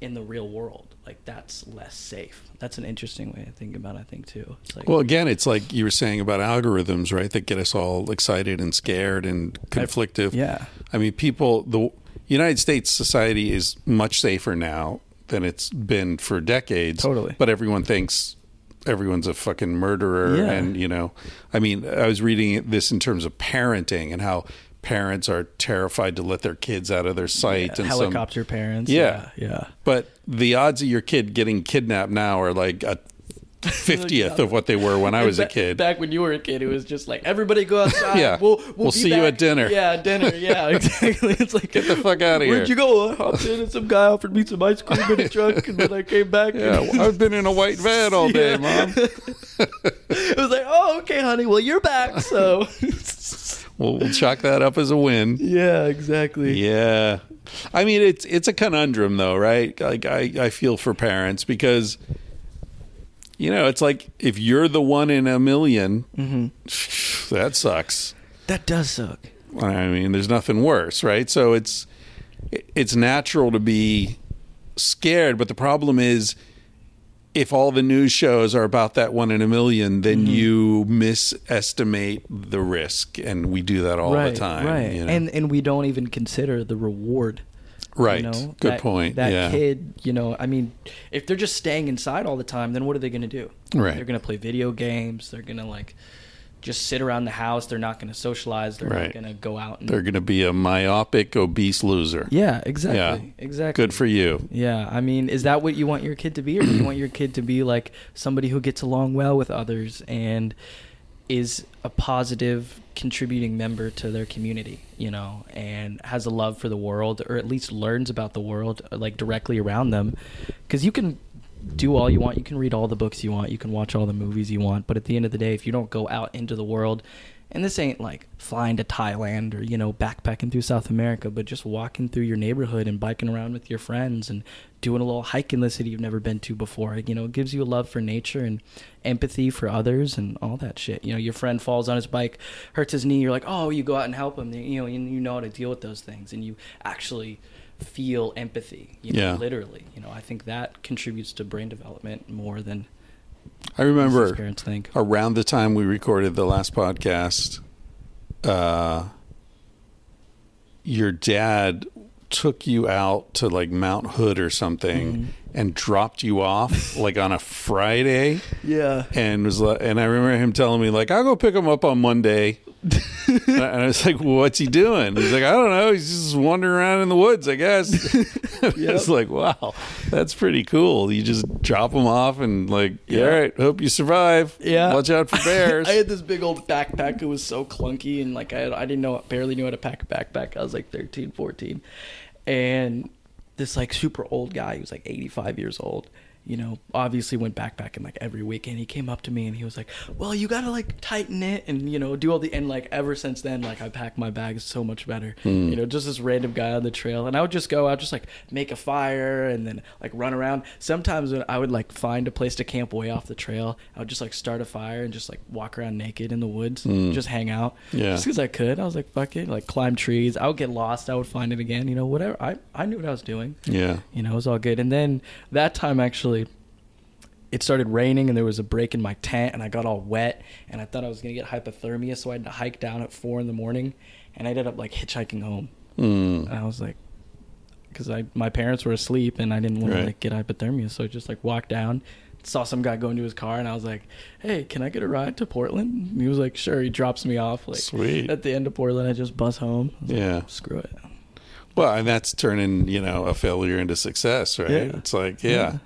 in the real world. Like that's less safe. That's an interesting way to think about. it, I think too. It's like Well, again, it's like you were saying about algorithms, right? That get us all excited and scared and conflictive. yeah. I mean, people, the United States society is much safer now than it's been for decades. Totally. But everyone thinks everyone's a fucking murderer. Yeah. And, you know, I mean, I was reading this in terms of parenting and how parents are terrified to let their kids out of their sight. and some- helicopter parents. Yeah. yeah, yeah. but the odds of your kid getting kidnapped now are like a fiftieth of what they were when I was a kid. Back when you were a kid, it was just like everybody go outside. Yeah. we'll we'll, We'll see you at dinner. Yeah, dinner. Yeah, exactly. It's like Get the fuck outta Where'd here." Where'd you go? I hopped in and some guy offered me some ice cream in a truck, and then I came back. yeah, and- I've been in a white van all day, Yeah. mom. it was like, oh, okay, honey. Well, you're back, so. We'll, we'll chalk that up as a win. yeah, exactly. Yeah, I mean it's it's a conundrum though, right? Like I I feel for parents because you know it's like if you're the one in a 1000000 Mm-hmm. that sucks. That does suck. I mean, there's nothing worse, right? So it's it's natural to be scared, but the problem is if all the news shows are about that one in a million, then Mm-hmm. you misestimate the risk, and we do that all right, the time. right. you know? And and we don't even consider the reward. right, You know? good That- point. That yeah, kid, you know, I mean, if they're just staying inside all the time, then what are they going to do? Right. They're going to play video games. They're going to like just sit around the house. They're not going to socialize. They're Right. not going to go out. And, They're going to be a myopic, obese loser. yeah, exactly. Yeah. Exactly. Good for you. Yeah, I mean, is that what you want your kid to be, or do you want your kid to be like somebody who gets along well with others and is a positive contributing member to their community, you know, and has a love for the world, or at least learns about the world like directly around them? Because you can do all you want, you can read all the books you want, you can watch all the movies you want, but at the end of the day, if you don't go out into the world, and this ain't like flying to Thailand or you know backpacking through South America, but just walking through your neighborhood and biking around with your friends and doing a little hike in the city you've never been to before. You know, it gives you a love for nature and empathy for others and all that shit. You know, your friend falls on his bike, hurts his knee, you're like, oh, you go out and help him. You know, you, you know how to deal with those things, and you actually feel empathy. You know, Yeah. literally. You know, I think that contributes to brain development more than I remember parents think. around the time we recorded the last podcast, uh, your dad took you out to like Mount Hood or something Mm-hmm. and dropped you off like on a Friday Yeah. and was like, and I remember him telling me like I'll go pick him up on Monday. and I was like, well, "What's he doing?" He's like, "I don't know. He's just wandering around in the woods, I guess." It's like, wow, that's pretty cool. You just drop him off and like. Yeah. all right, hope you survive. Yeah. watch out for bears. I had this big old backpack. It was so clunky, and like I, had, I didn't know, barely knew how to pack a backpack. I was like 13, 14. and this like super old guy. He was like eighty five years old. You know, obviously went backpacking like every weekend. He came up to me and he was like, "Well, you gotta like tighten it and you know do all the and like ever since then like I pack my bags so much better. Hmm. You know, just this random guy on the trail and I would just go out just like make a fire and then like run around. Sometimes when I would like find a place to camp way off the trail, I would just like start a fire and just like walk around naked in the woods, hmm. just hang out. Yeah. Just because I could. I was like, fuck it. Like climb trees. I would get lost. I would find it again. You know, whatever. I, I knew what I was doing. yeah, You know, it was all good. And then that time actually, it started raining and there was a break in my tent and I got all wet and I thought I was going to get hypothermia. So I had to hike down at four in the morning and I ended up like hitchhiking home. Mm. And I was like, because I my parents were asleep and I didn't want Right. to like get hypothermia, so I just like walked down, saw some guy go into his car, and I was like, "Hey, can I get a ride to Portland?" And he was like, "Sure." He drops me off like Sweet. at the end of Portland. I just bus home. Was like, Yeah. screw it. Well, and that's turning you know a failure into success, right? Yeah. It's like, yeah, Yeah.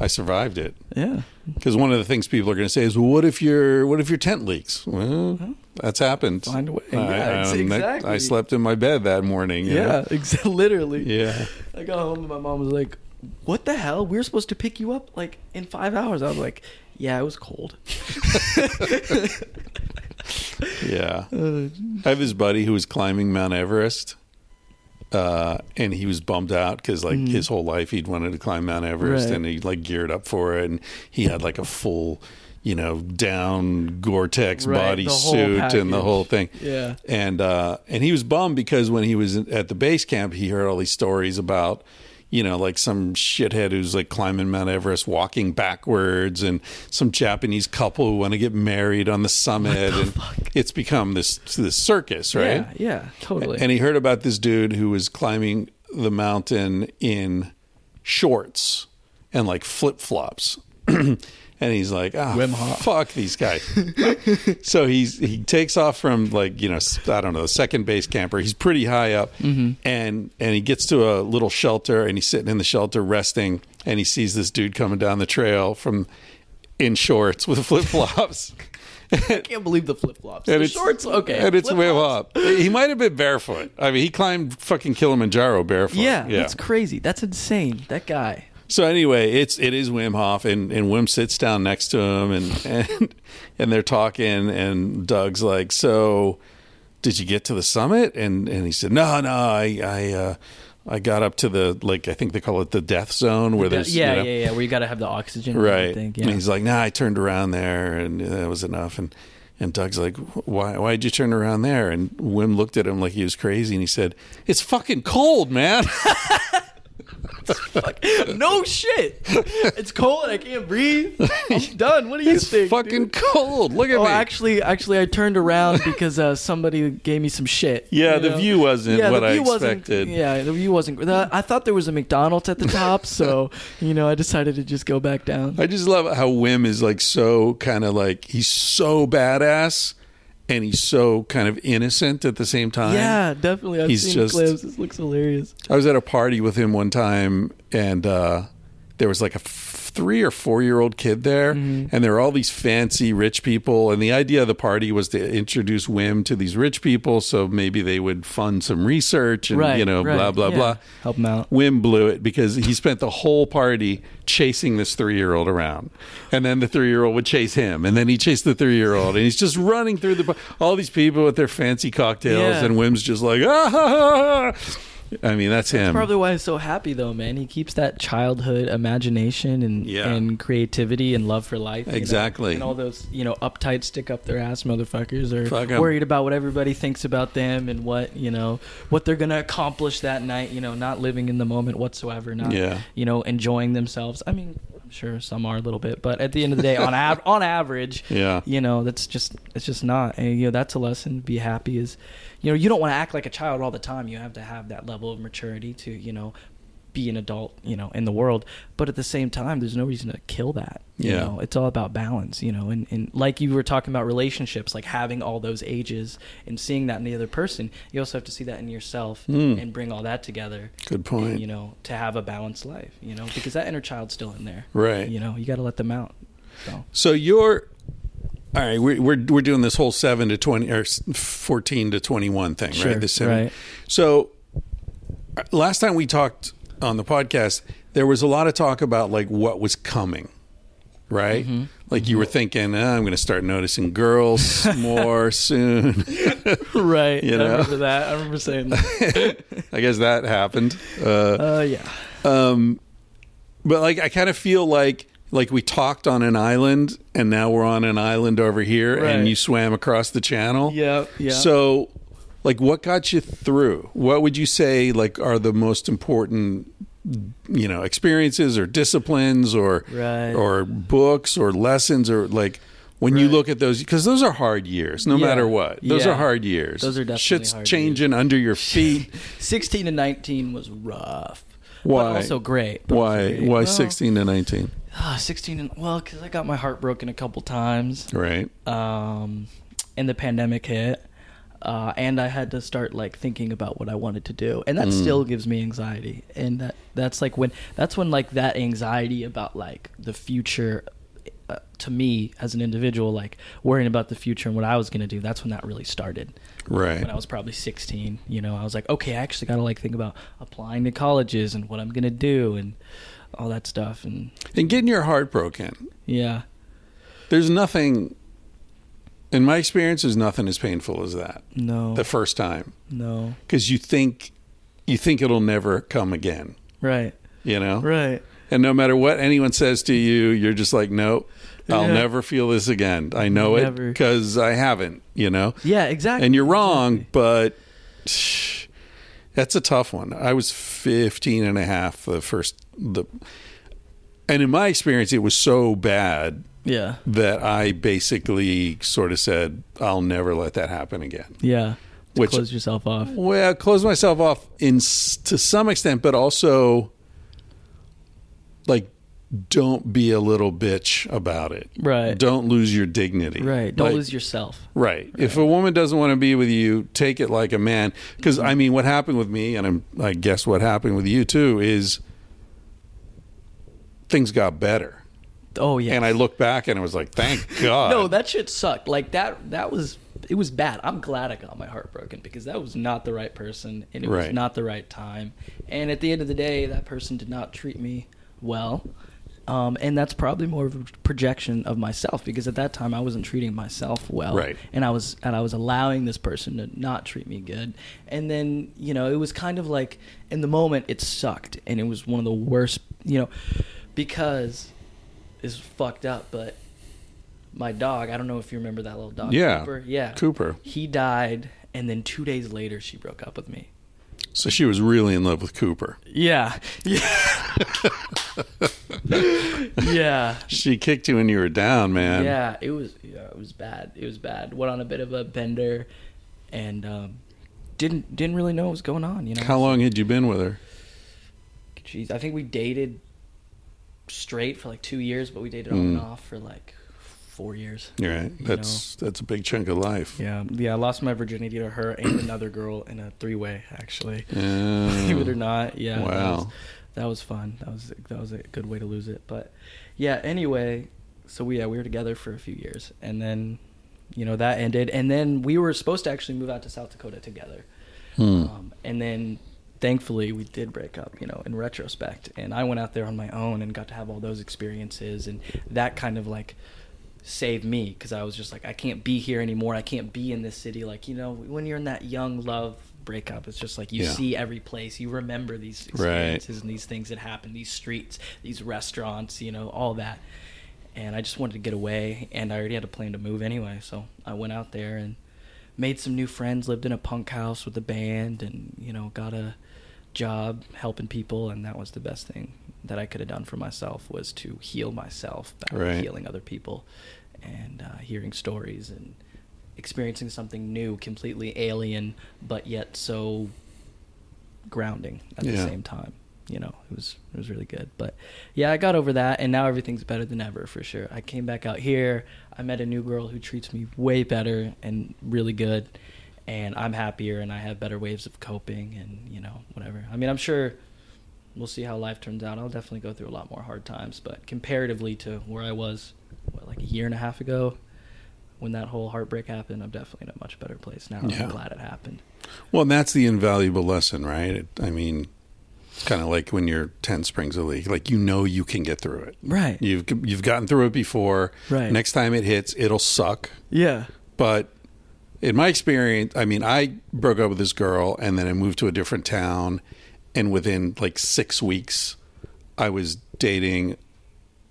I survived it. Yeah, Because one of the things people are going to say is, "Well, what if your what if your tent leaks?" Well, that's happened. Find a way. I, Yeah, um, exactly. I slept in my bed that morning. yeah, ex- literally. yeah. I got home and my mom was like, "What the hell? We were supposed to pick you up like in five hours." I was like, "Yeah, it was cold." Yeah. Uh, I have this buddy who was climbing Mount Everest, uh, and he was bummed out because like Mhm. his whole life he'd wanted to climb Mount Everest, Right. and he like geared up for it, and he had like a full, you know, down Gore-Tex Right, body the suit and the whole thing. yeah. and uh, and he was bummed because when he was at the base camp, he heard all these stories about, you know, like some shithead who's like climbing Mount Everest, walking backwards, and some Japanese couple who want to get married on the summit, and it's become this this circus, right? Yeah, yeah, totally. And he heard about this dude who was climbing the mountain in shorts and like flip flops. and he's like, ah, fuck these guys. so he's he takes off from like you know I don't know second base camper. He's pretty high up, Mm-hmm. and and he gets to a little shelter and he's sitting in the shelter resting, and he sees this dude coming down the trail from in shorts with flip flops. I can't believe the flip flops. And The it's shorts, okay. and it's flip-flops. Hof. He might have been barefoot. I mean, he climbed fucking Kilimanjaro barefoot. Yeah, that's crazy. That's insane. That guy. So anyway, it's it is Wim Hof, and, and Wim sits down next to him, and and and they're talking, and Doug's like, "So, did you get to the summit?" And and he said, "No, no, I I uh, I got up to the like I think they call it the death zone where there's yeah, you know, yeah, yeah. Where you got to have the oxygen. and right." And Yeah. he's like, "Nah, I turned around there, and that was enough." And and Doug's like, "Why why'd you turn around there?" And Wim looked at him like he was crazy, and he said, "It's fucking cold, man." No shit. It's cold. I can't breathe. I'm done. What do you it's think? fucking dude? cold. Look at Oh, me. actually, actually, I turned around because uh, somebody gave me some shit. Yeah, the know? view wasn't yeah, what the I view wasn't- expected. Yeah, the view wasn't. the- I thought there was a McDonald's at the top, so you know, I decided to just go back down. I just love how Wim is like so kind of like he's so badass and he's so kind of innocent at the same time. Yeah, definitely. I've He's seen just- clips. This looks hilarious. I was at a party with him one time, and uh, there was like a three or four year old kid there, Mm-hmm. and there were all these fancy rich people. And the idea of the party was to introduce Wim to these rich people, so maybe they would fund some research and Right. you know right, blah blah yeah. blah. Help him out. Wim blew it because he spent the whole party chasing this three year old around. And then the three year old would chase him. And then he chased the three year old. And he's just running through the all these people with their fancy cocktails. Yeah. And Wim's just like, ah, ha, ha, ha." I mean, that's him. Probably why he's so happy though, man. He keeps that childhood imagination and Yeah. and creativity and love for life. you know? Exactly. And all those you know uptight, stick up their ass motherfuckers are Fuck 'em. worried about what everybody thinks about them and what you know what they're gonna accomplish that night. You know, not living in the moment whatsoever. Not Yeah. you know enjoying themselves. I mean, I'm sure some are a little bit, but at the end of the day, on av- on average, Yeah. you know that's just it's just not and you know that's a lesson be happy is you know you don't want to act like a child all the time you have to have that level of maturity to you know be an adult you know in the world but at the same time there's no reason to kill that you Yeah. know it's all about balance you know and, and like you were talking about relationships like having all those ages and seeing that in the other person you also have to see that in yourself Mm. and bring all that together Good point. and, you know to have a balanced life you know because that inner child's still in there Right. you know you got to let them out so So you're all right. We're, we're we're doing this whole seven to twenty or fourteen to twenty one thing, Sure, right? This seven. right. So uh, last time we talked on the podcast, there was a lot of talk about like what was coming, right? Mm-hmm. Like you were thinking, "Ah, I'm going to start noticing girls more soon. right You i know? remember that i remember saying that I guess that happened. Uh, uh yeah um, but like I kind of feel like like we talked on an island and now we're on an island over here Right. and you swam across the channel. Yeah, yeah. So like what got you through? What would you say like are the most important you know, experiences or disciplines or Right. or books or lessons or like when you look at those because those are hard years no Yeah. matter what. Those Yeah. are hard years. Those are definitely Shit's changing under your feet. 16 to 19 was rough. Why? But also great. but Why great. why Well, 16 to 19? ah, 16 and well, because I got my heart broken a couple times. Right. Um, and the pandemic hit. Uh, and I had to start like thinking about what I wanted to do, and that still gives me anxiety. And that that's like when that's when like that anxiety about like the future, uh, to me as an individual, like worrying about the future and what I was gonna do. That's when that really started. Right. when I was probably 16. You know, I was like, okay, I actually got to like think about applying to colleges and what I'm gonna do and all that stuff. And And getting your heart broken. yeah, There's nothing, in my experience, there's nothing as painful as that no, the first time no, because you think you think it'll never come again. right, You know, right, and no matter what anyone says to you, you're just like, no, I'll Yeah. never feel this again. I know it because I haven't. You know, yeah, exactly. and you're wrong, Exactly. but that's a tough one. I was 15 and a half the first the and in my experience it was so bad Yeah, that I basically sort of said I'll never let that happen again. yeah. To Which- close yourself off. Well, close myself off in to some extent, but also like don't be a little bitch about it. Right. Don't lose your dignity. Right. Don't Like- lose yourself. Right. If a woman doesn't want to be with you, take it like a man. Because I mean, what happened with me, and I'm, I guess what happened with you too, is things got better. Oh yeah. And I look back and I was like, thank God. no, that shit sucked. Like that. That was. It was bad. I'm glad I got my heart broken because that was not the right person and it Right. was not the right time. And at the end of the day, that person did not treat me well. Um, and that's probably more of a projection of myself because at that time I wasn't treating myself well, Right. And I was and I was allowing this person to not treat me good. And then you know it was kind of like in the moment it sucked and it was one of the worst, you know, because it's fucked up. But my dog, I don't know if you remember that little dog, Yeah. Cooper. Yeah, Cooper. He died, and then two days later she broke up with me. So she was really in love with Cooper. Yeah, yeah, yeah. She kicked you when you were down, man. Yeah, it was yeah, it was bad. It was bad. Went on a bit of a bender, and um, didn't didn't really know what was going on. You know, How long had you been with her? Jeez, I think we dated straight for like two years, but we dated on and Mm. off for like four years. You're right. That's that's a big chunk of life. Yeah, yeah. I lost my virginity to her and another girl in a three way. Actually, Uh, believe it or not, yeah. That Wow. was, that was fun. That was that was a good way to lose it. But yeah. Anyway, so we yeah we were together for a few years, and then you know that ended, and then we were supposed to actually move out to South Dakota together, hmm. um, and then thankfully we did break up. You know, in retrospect, and I went out there on my own and got to have all those experiences, and that kind of like saved me because I was just like I can't be here anymore. I can't be in this city. Like you know, when you're in that young love breakup, it's just like you Yeah. see every place, you remember these experiences and these things that happen, these streets, these restaurants, you know, all that. And I just wanted to get away, and I already had a plan to move anyway, so I went out there and made some new friends. Lived in a punk house with a band, and you know, got a job helping people, and that was the best thing that I could have done for myself was to heal myself by Right. healing other people and uh, hearing stories and experiencing something new, completely alien, but yet so grounding at the same time. You know, it was it was really good. But yeah, I got over that, and now everything's better than ever for sure. I came back out here. I met a new girl who treats me way better and really good, and I'm happier and I have better ways of coping and you know whatever. I mean, I'm sure we'll see how life turns out. I'll definitely go through a lot more hard times, but comparatively to where I was, what, like a year and a half ago, when that whole heartbreak happened, I'm definitely in a much better place now. Yeah. I'm glad it happened. Well, that's the invaluable lesson, right? It, I mean, it's kind of like when you're ten springs a leak. Like you know you can get through it. Right. You've you've gotten through it before. Right. Next time it hits, it'll suck. Yeah. But in my experience, I mean, I broke up with this girl and then I moved to a different town. And within like six weeks, I was dating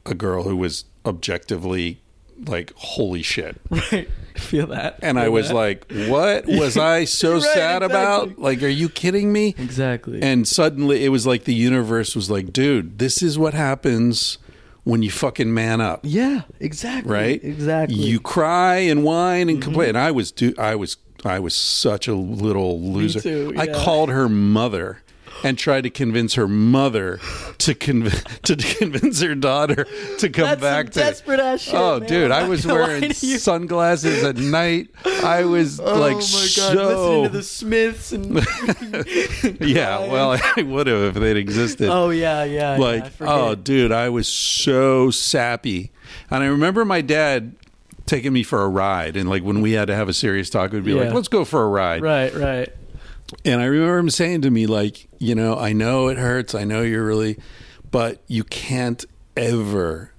a girl who was objectively like, holy shit. Right. Feel that. And I was that. like, what was I so Right, sad about? Like, are you kidding me? exactly. And suddenly it was like the universe was like, dude, this is what happens when you fucking man up. yeah, exactly. right? Exactly. Mm-hmm. You cry and whine and complain. And I was, do, I was, I was such a little loser. too, I called her mother and tried to convince her mother to conv- to convince her daughter to come That's back to. desperate ass shit. oh, man. dude, I was wearing sunglasses at night. I was like, Oh like my god! so. Listening to the Smiths and yeah, well, I would have if they'd existed oh yeah, yeah. yeah, like forget. oh dude i was so sappy and i remember my dad taking me for a ride and like when we had to have a serious talk we'd be Yeah. like let's go for a ride right, right. and i remember him saying to me like you know i know it hurts i know you're really but you can't ever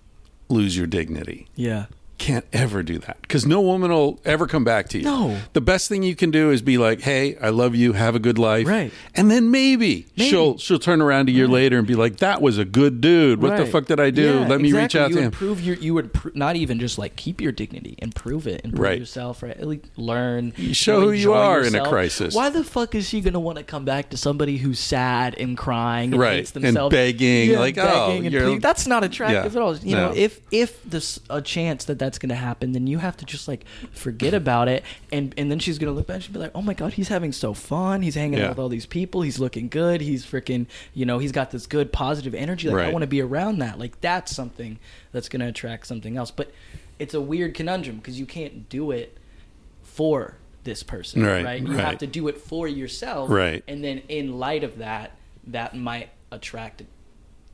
lose your dignity. Yeah, can't ever do that because no woman will ever come back to you. No. The best thing you can do is be like, "Hey, I love you. Have a good life." Right. And then maybe, Maybe. she'll she'll turn around a year later and be like, "That was a good dude. What the fuck did I do? Yeah, Let me reach out you to him." Improve your, you would pr- not even just like keep your dignity, improve it, improve Right. yourself, right? At least learn. You show who you are in a crisis. Why the fuck is she gonna want to come back to somebody who's sad and crying, and Right. hates And begging, Yeah, like, oh, and you're- pleading. That's not attractive Yeah. at all. You know, if if there's a chance that that's gonna happen, then you have to just like forget about it, and and then she's gonna look back and she'll be like, oh my god, he's having so fun. He's hanging Yeah. out with all these people. He's looking good. He's freaking, you know, he's got this good positive energy. Like I want to be around that. Like that's something that's going to attract something else. But it's a weird conundrum because you can't do it for this person, Right, right? You right. have to do it for yourself, Right. And then in light of that, that might attract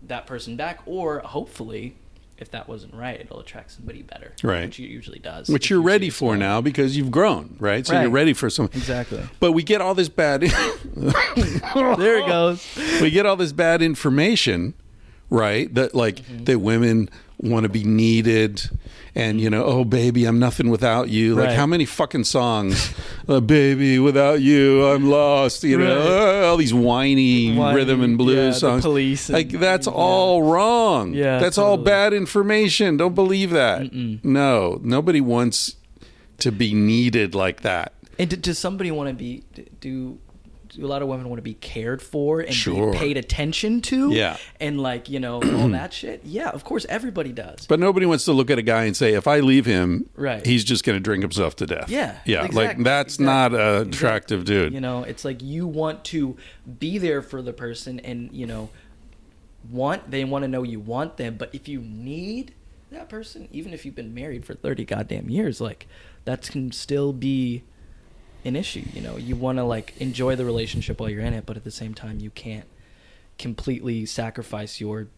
that person back, or hopefully, if that wasn't right, it'll attract somebody better, Right. Which it usually does, Which you're ready for well. now because you've grown, right? So you're ready for some. Exactly. But we get all this bad. There it goes. we get all this bad information, right? That like Mm-hmm. that women want to be needed, and you know, oh baby, I'm nothing without you. Like Right. how many fucking songs, uh, baby, without you, I'm lost. You know, Right. all these whiny, Whiny, rhythm and blues the songs. Police and- like that's yeah. all wrong. Yeah, that's all bad information. Don't believe that. No, nobody wants to be needed like that. And do, does somebody want to be do? A lot of women want to be cared for and Sure. be paid attention to? Yeah. and like you know all that shit. Yeah, of course everybody does. But nobody wants to look at a guy and say, if I leave him, Right. he's just going to drink himself to death. Yeah, Yeah. Like, that's exactly, not a exactly. attractive dude. You know, it's like you want to be there for the person, and you know, want they want to know you want them. But if you need that person, even if you've been married for 30 goddamn years, like that can still be an issue. You know, you want to like enjoy the relationship while you're in it, but at the same time, you can't completely sacrifice your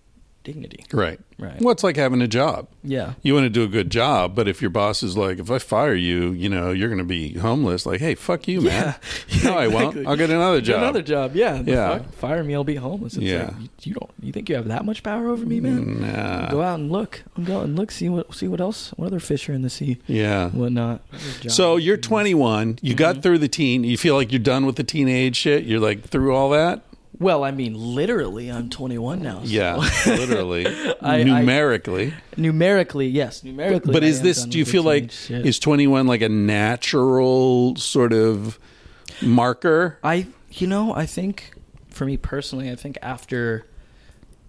dignity. Right. Right. Well, it's like having a job. Yeah. You want to do a good job, but if your boss is like, if I fire you, you know, you're going to be homeless. Like, hey, fuck you, man. Yeah. No, I won't. I'll get another Get job. another job. Yeah. the Yeah. fuck? Fire me, I'll be homeless. It's Yeah. like, you, you don't. You think you have that much power over me, man? Nah. Go out and look. I'm go out and look. See what. See what else. What other fish are in the sea? Yeah. Whatnot. So you're 21. You Mm-hmm. got through the teen. You feel like you're done with the teenage shit. You're like through all that. Well, I mean, literally, I'm 21 now. so- Yeah, literally, I- numerically. numerically, yes, numerically. but I is this? Do you feel like shit. is 21 like a natural sort of marker? I, you know, I think for me personally, I think after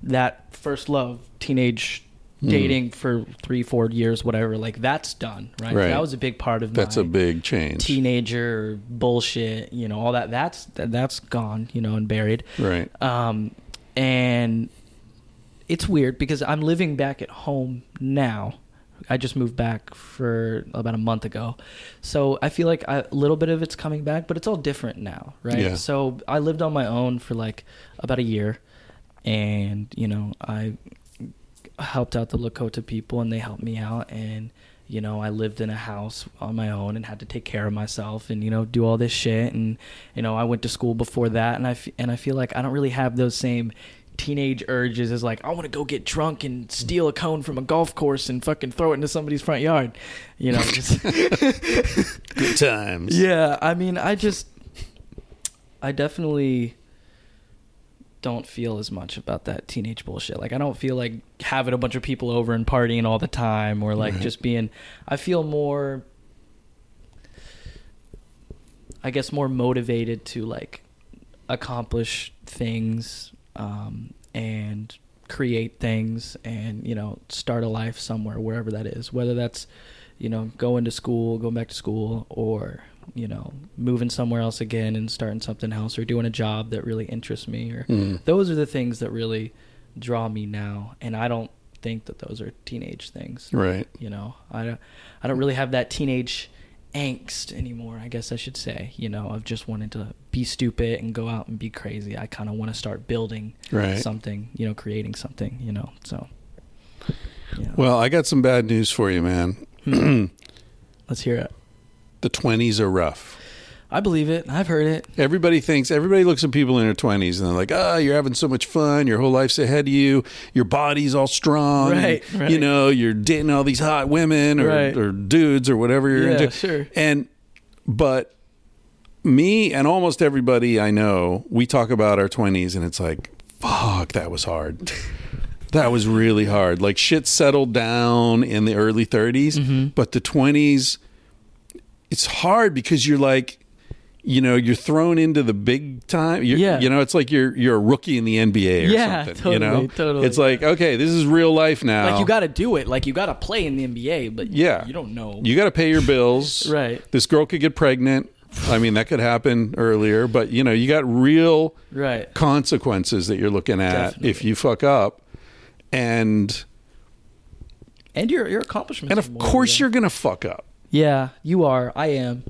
that first love, teenage Hmm. dating for three, four years, whatever, like that's done, right? Right. That was a big part of That's a big change. teenager bullshit, you know, all that. That's that, that's gone, you know, and buried. Right. Um, and it's weird because I'm living back at home now. I just moved back for about a month ago. So I feel like I, a little bit of it's coming back, but it's all different now, right? Yeah. So I lived on my own for like about a year and, you know, I helped out the Lakota people and they helped me out and you know I lived in a house on my own and had to take care of myself and you know do all this shit and you know I went to school before that and I f- and I feel like I don't really have those same teenage urges as like I want to go get drunk and steal a cone from a golf course and fucking throw it into somebody's front yard you know just Good times. yeah I mean I just I definitely don't feel as much about that teenage bullshit. Like I don't feel like having a bunch of people over and partying all the time or like Right. just being I feel more I guess more motivated to like accomplish things um and create things and you know start a life somewhere wherever that is whether that's you know going to school going back to school or you know moving somewhere else again and starting something else or doing a job that really interests me or Mm. those are the things that really draw me now and i don't think that those are teenage things Right. you know i don't i don't really have that teenage angst anymore i guess i should say you know of just wanting to be stupid and go out and be crazy i kind of want to start building Right. something you know creating something you know so yeah. Well, I got some bad news for you, man. let's hear it the 20s are rough. i believe it i've heard it Everybody thinks, everybody looks at people in their 20s and they're like, oh, you're having so much fun. Your whole life's ahead of you. Your body's all strong. Right, and, right. You know, you're dating all these hot women or, Right. or dudes or whatever you're Yeah, into. sure. And, but me and almost everybody I know, we talk about our 20s and it's like, fuck, that was hard. That was really hard. Like shit settled down in the early 30s, Mm-hmm. but the 20s, it's hard because you're like, you know, you're thrown into the big time. You're, Yeah. You know, it's like you're you're a rookie in the NBA or Yeah, something. you know, totally, totally. It's like okay, this is real life now. like you got to do it like you got to play in the nba but Yeah. you don't know you got to pay your bills. Right. This girl could get pregnant. I mean, that could happen earlier, but you know, you got real right consequences that you're looking at Definitely. if you fuck up, and and your your accomplishments and of course you're gonna fuck up. Yeah you are i am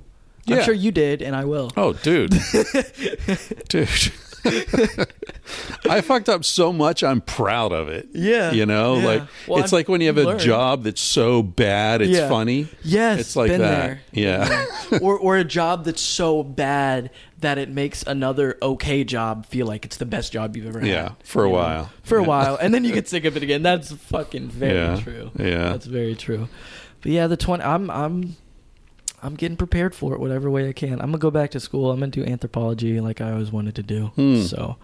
Yeah. i'm sure you did and i will Oh, dude. dude. I fucked up so much, I'm proud of it. Yeah, You know, yeah. like Well, it's I've like when you have a job that's so bad it's Yeah. funny. Yes, It's like that. there. Yeah. or or a job that's so bad that it makes another okay job feel like it's the best job you've ever had. Yeah, for a you know? while. For a while, and then you get sick of it again. That's fucking very Yeah, true. yeah. that's very true. But yeah, the twenty. I'm I'm I'm getting prepared for it whatever way I can. I'm gonna go back to school. I'm gonna do anthropology like I always wanted to do. Hmm. So,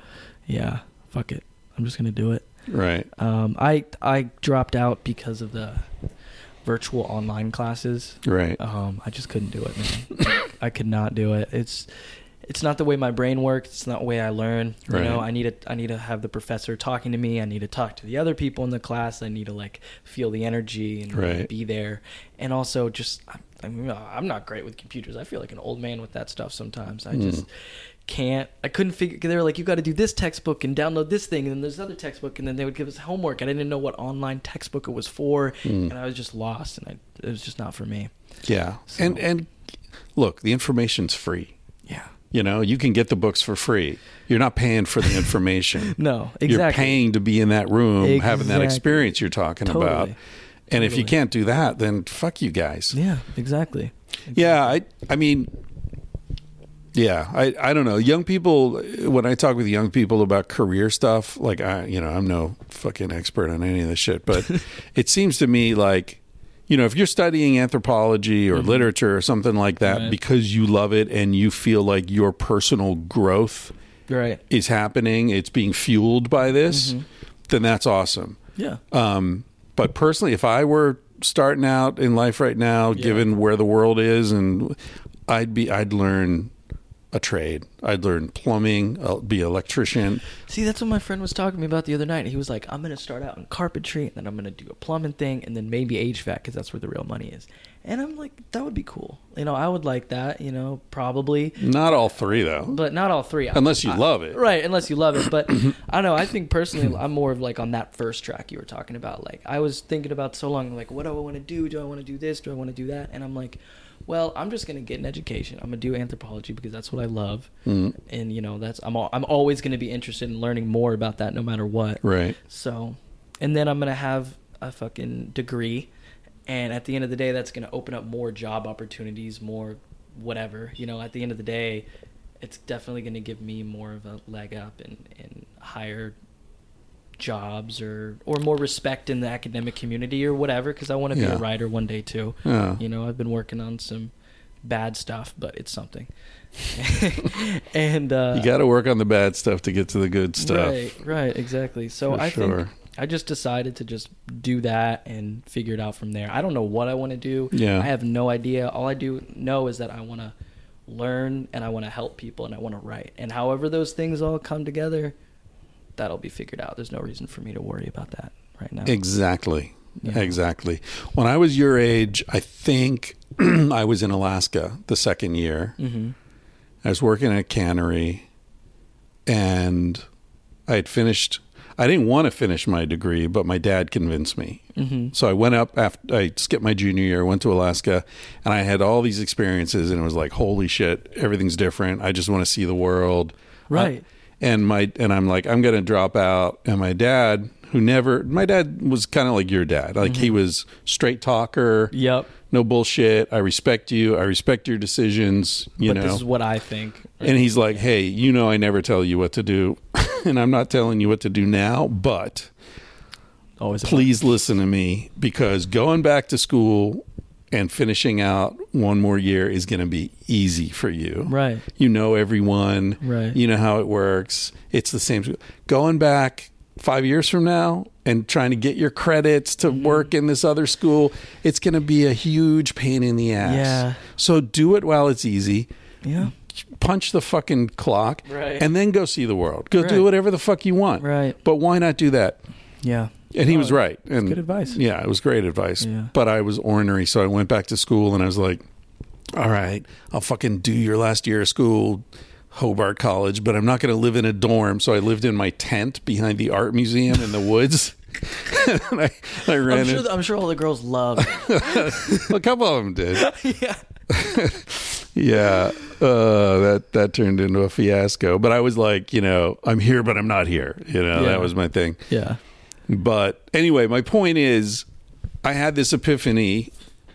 yeah, fuck it. I'm just gonna do it. Right. Um, I I dropped out because of the virtual online classes. Right. Um, I just couldn't do it, man. I could not do it. It's it's not the way my brain works. It's not the way I learn. You know, I need to I need to have the professor talking to me. I need to talk to the other people in the class. I need to like feel the energy and Right. be there. And also just I, mean, I'm not great with computers. I feel like an old man with that stuff sometimes. I Hmm. just can't. I couldn't figure. They were like, you got to do this textbook and download this thing, and then there's another textbook, and then they would give us homework. I didn't know what online textbook it was for, Hmm. and I was just lost, and I, it was just not for me. Yeah. So- And and look, the information's free. You know, you can get the books for free. You're not paying for the information. No, exactly. You're paying to be in that room having that experience you're talking about. Totally. And if you can't do that, then fuck you guys. Yeah, exactly. Yeah, I I mean yeah, I I don't know. Young people when I talk with young people about career stuff, like I you know, I'm no fucking expert on any of this shit, but it seems to me like you know, if you're studying anthropology or literature or something like that Right. because you love it and you feel like your personal growth Right. is happening, it's being fueled by this, then that's awesome. Yeah. Um, but personally, if I were starting out in life right now, given where the world is, and I'd be, I'd learn a trade. I'd learn plumbing. I'll be an electrician. See, that's what my friend was talking to me about the other night. He was like, "I'm gonna start out in carpentry, and then I'm gonna do a plumbing thing, and then maybe HVAC because that's where the real money is." And I'm like, "That would be cool. You know, I would like that. You know, probably, Not all three though, but not all three. unless you I- love it. Right, unless you love it. But I don't know. I think personally, I'm more of like on that first track you were talking about. Like I was thinking about so long, like, what do I want to do? Do I want to do this? Do I want to do that? And I'm like, well, I'm just gonna get an education. I'm gonna do anthropology because that's what I love, Mm, and you know, that's I'm al- I'm always gonna be interested in learning more about that, no matter what. right. So, and then I'm gonna have a fucking degree, and at the end of the day, that's gonna open up more job opportunities, more whatever. You know, at the end of the day, it's definitely gonna give me more of a leg up and and higher jobs or or more respect in the academic community or whatever. Because I want to be Yeah. a writer one day too. Yeah. You know, I've been working on some bad stuff, but it's something. and uh, You got to work on the bad stuff to get to the good stuff. Right, right, exactly. So For I sure. think I just decided to just do that and figure it out from there. I don't know what I want to do. Yeah. I have no idea. All I do know is that I want to learn and I want to help people and I want to write. And however those things all come together, that'll be figured out. There's no reason for me to worry about that right now. Exactly. Yeah. Exactly. When I was your age, I think I was in Alaska the second year. hmm I was working at a cannery and I had finished I didn't want to finish my degree, but my dad convinced me. hmm So I went up after I skipped my junior year, went to Alaska, and I had all these experiences and it was like, holy shit, everything's different. I just want to see the world. Right. And my and I'm like, I'm gonna drop out. And my dad, who never my dad was kind of like your dad. Like he mm-hmm. was straight talker, Yep. no bullshit. I respect you. I respect your decisions. You but know. this is what I think. And he's like, "Hey, you know, I never tell you what to do, and I'm not telling you what to do now. But Always. please listen to me because going back to school and finishing out one more year is going to be easy for you. Right. You know everyone. Right. You know how it works. It's the same. Going back five years from now and trying to get your credits to Mm-hmm. work in this other school, it's going to be a huge pain in the ass. Yeah. So do it while it's easy Yeah. punch the fucking clock Right. and then go see the world. Go Right. do whatever the fuck you want. Right. But why not do that? Yeah. And he Oh, was right. And good advice. Yeah, it was great advice. Yeah. But I was ornery, so I went back to school and I was like, all right, I'll fucking do your last year of school, Hobart College, but I'm not going to live in a dorm. So I lived in my tent behind the art museum in the woods. and I, I ran I'm in. sure, I'm sure all the girls love. a couple of them did. yeah. Yeah, uh, that that turned into a fiasco. But I was like, you know, I'm here, but I'm not here. You know, Yeah. that was my thing. Yeah. But anyway, my point is, I had this epiphany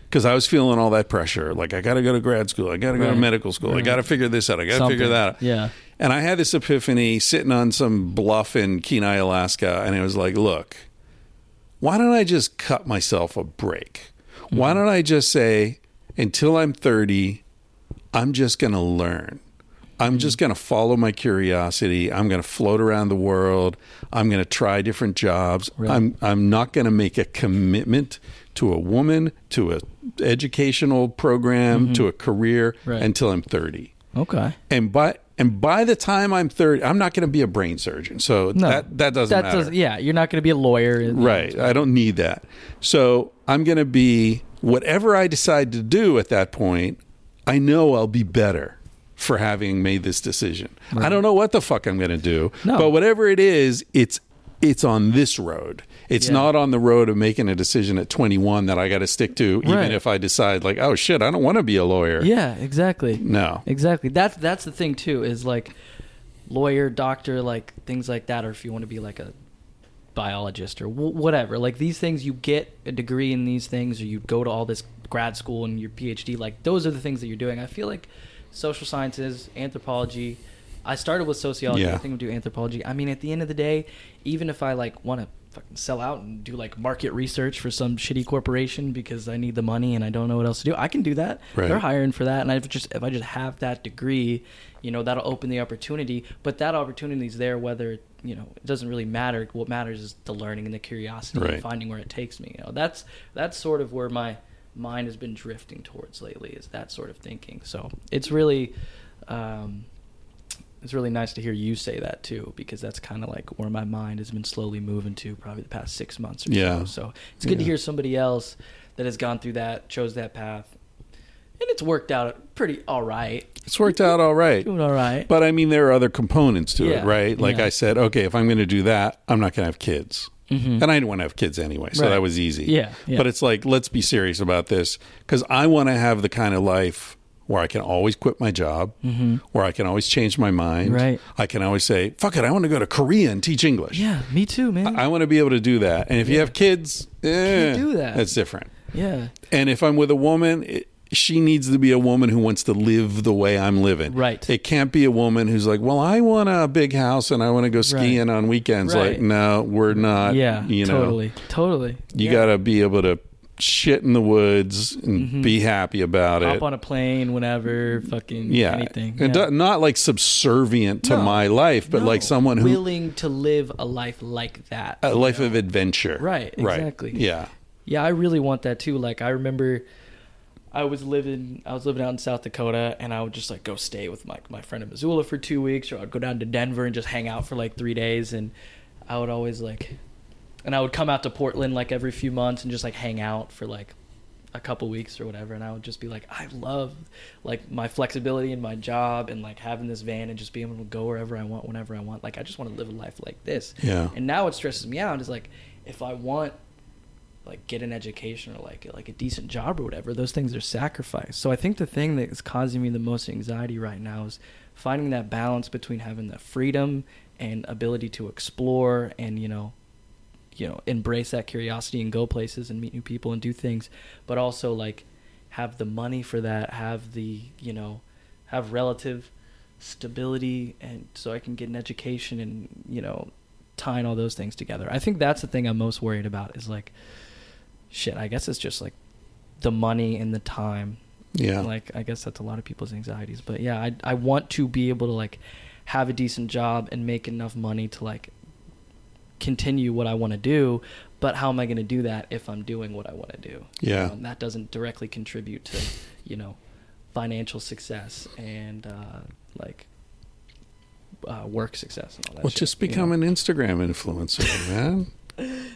because I was feeling all that pressure. Like, I got to go to grad school. I got to go to medical school. I got to figure this out. I got to figure that out. Yeah. And I had this epiphany sitting on some bluff in Kenai, Alaska, and it was like, look, why don't I just cut myself a break? Why mm-hmm. don't I just say, until I'm 30, I'm just going to learn. I'm mm. just going to follow my curiosity. I'm going to float around the world. I'm going to try different jobs. Right. I'm I'm not going to make a commitment to a woman, to a educational program, mm-hmm. to a career Right. until I'm 30 Okay. and by and by the time I'm 30, I'm not going to be a brain surgeon. So No. that that doesn't That matter. does. Yeah. You're not going to be a lawyer. Right. I don't need that. So I'm going to be whatever I decide to do at that point, I know I'll be better for having made this decision. I don't know what the fuck I'm going to do, No. but whatever it is, it's it's on this road. It's Yeah. not on the road of making a decision at 21 that I got to stick to, even Right. if I decide like, oh shit, I don't want to be a lawyer. Yeah, exactly. No. Exactly. That's that's the thing too. Is like lawyer, doctor, like things like that, or if you want to be like a biologist or w- whatever. Like these things, you get a degree in these things, or you go to all this grad school and your PhD. Like those are the things that you're doing. I feel like social sciences, anthropology. I started with sociology. Yeah. I think we'll do anthropology. I mean, at the end of the day, even if I like want to fucking sell out and do like market research for some shitty corporation because I need the money and I don't know what else to do, I can do that. Right. They're hiring for that, and I just if I just have that degree, you know, that'll open the opportunity. But that opportunity is there whether you know it doesn't really matter. What matters is the learning and the curiosity Right. and finding where it takes me. You know, that's that's sort of where my mind has been drifting towards lately. Is that sort of thinking. So it's really. Um, it's really nice to hear you say that too, because that's kind of like where my mind has been slowly moving to probably the past six months or Yeah. so. So it's good to hear somebody else that has gone through that, chose that path, and it's worked out pretty all right. It's worked out all right. Doing all right. But I mean, there are other components to Yeah, it, right? Like yeah. I said, okay, if I'm going to do that, I'm not going to have kids. And I didn't want to have kids anyway, so Mm-hmm. Right. that was easy. Yeah, yeah. But it's like, let's be serious about this because I want to have the kind of life where I can always quit my job, where I can always change my mind. Mm-hmm. Right. I can always say, fuck it, I want to go to Korea and teach English. yeah, me too, man. I want to be able to do that. And if you have kids, eh, do that. That's different. yeah, And if I'm with a woman, it, she needs to be a woman who wants to live the way I'm living. Right. It can't be a woman who's like, well, I want a big house and I want to go skiing on weekends. Right. Like, no, we're not. yeah, You know, totally, totally. you yeah. got to be able to shit in the woods and mm-hmm. be happy about hop it. Hop on a plane whenever, fucking yeah. anything. And yeah. do- not like subservient to No. my life, but No, like someone who, willing to live a life like that, a life know? of adventure. Right, exactly. Yeah. Yeah, I really want that too. Like I remember I was living I was living out in South Dakota and I would just like go stay with my my friend in Missoula for 2 weeks or I'd go down to Denver and just hang out for like 3 days and I would always like and I would come out to Portland like every few months and just like hang out for like a couple weeks or whatever and I would just be like I love like my flexibility in my job and like having this van and just being able to go wherever I want whenever I want like I just want to live a life like this Yeah. and now it stresses me out is like if I want like get an education or like like a decent job or whatever those things are sacrificed so i think the thing that is causing me the most anxiety right now is finding that balance between having the freedom and ability to explore and you know you know embrace that curiosity and go places and meet new people and do things but also like have the money for that have the you know have relative stability and so i can get an education and you know tying all those things together. I think that's the thing i'm most worried about is like shit i guess it's just like the money and the time Yeah. like i guess that's a lot of people's anxieties but yeah i, I want to be able to like have a decent job and make enough money to like continue what i want to do but how am i going to do that if i'm doing what i want to do You Yeah. know, that doesn't directly contribute to you know financial success and uh, like uh, work success and all that Well, shit, just you become know? an Instagram influencer, man.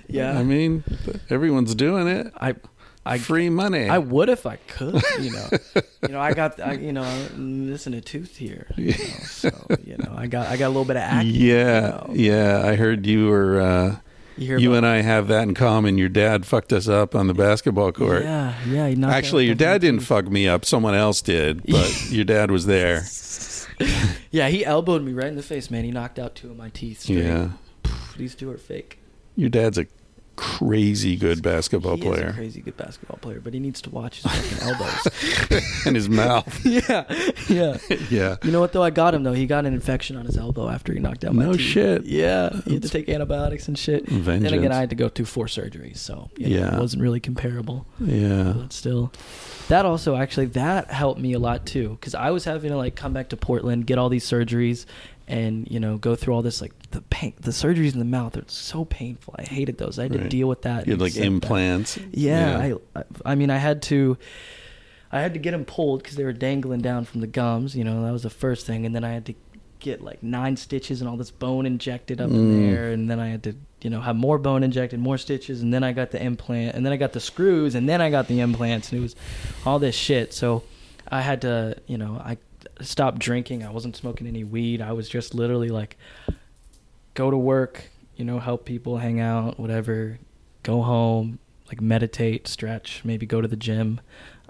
Yeah I mean, everyone's doing it. I I Free money. I would if I could, you know. you know, I got I, you know, I'm missing a tooth here. You know, so, you know, I got I got a little bit of acne. yeah, you know. yeah. I heard you were. Uh, You you and I have that in common. Your dad fucked us up on the basketball court. Yeah, yeah. He Actually, your dad didn't fuck me up. Someone else did, but your dad was there. Yeah, he elbowed me right in the face, man. He knocked out two of my teeth. Straight. Yeah, These two are fake. Your dad's a crazy good basketball he player, crazy good basketball player, but he needs to watch his fucking elbows. and his mouth. yeah, yeah. Yeah, You know what though? I got him though. He got an infection on his elbow after he knocked out my No teeth. shit. Yeah, he had to take antibiotics and shit. Then Vengeance. again, I had to go through four surgeries, so you know, Yeah. it wasn't really comparable. yeah, But still, that also actually that helped me a lot too, because I was having to like come back to Portland, get all these surgeries, and you know go through all this like the pain, the surgeries in the mouth are so painful. I hated those. I had to deal with that. you had like that. implants. Yeah, I, I, I mean, I had to, I had to get them pulled because they were dangling down from the gums. You know, that was the first thing, and then I had to get like nine stitches and all this bone injected up Mm. in there, and then I had to, you know, have more bone injected, more stitches, and then I got the implant, and then I got the screws, and then I got the implants, and it was all this shit. So I had to, you know, I stopped drinking. I wasn't smoking any weed. I was just literally like go to work, you know, help people, hang out, whatever. Go home, like meditate, stretch, maybe go to the gym.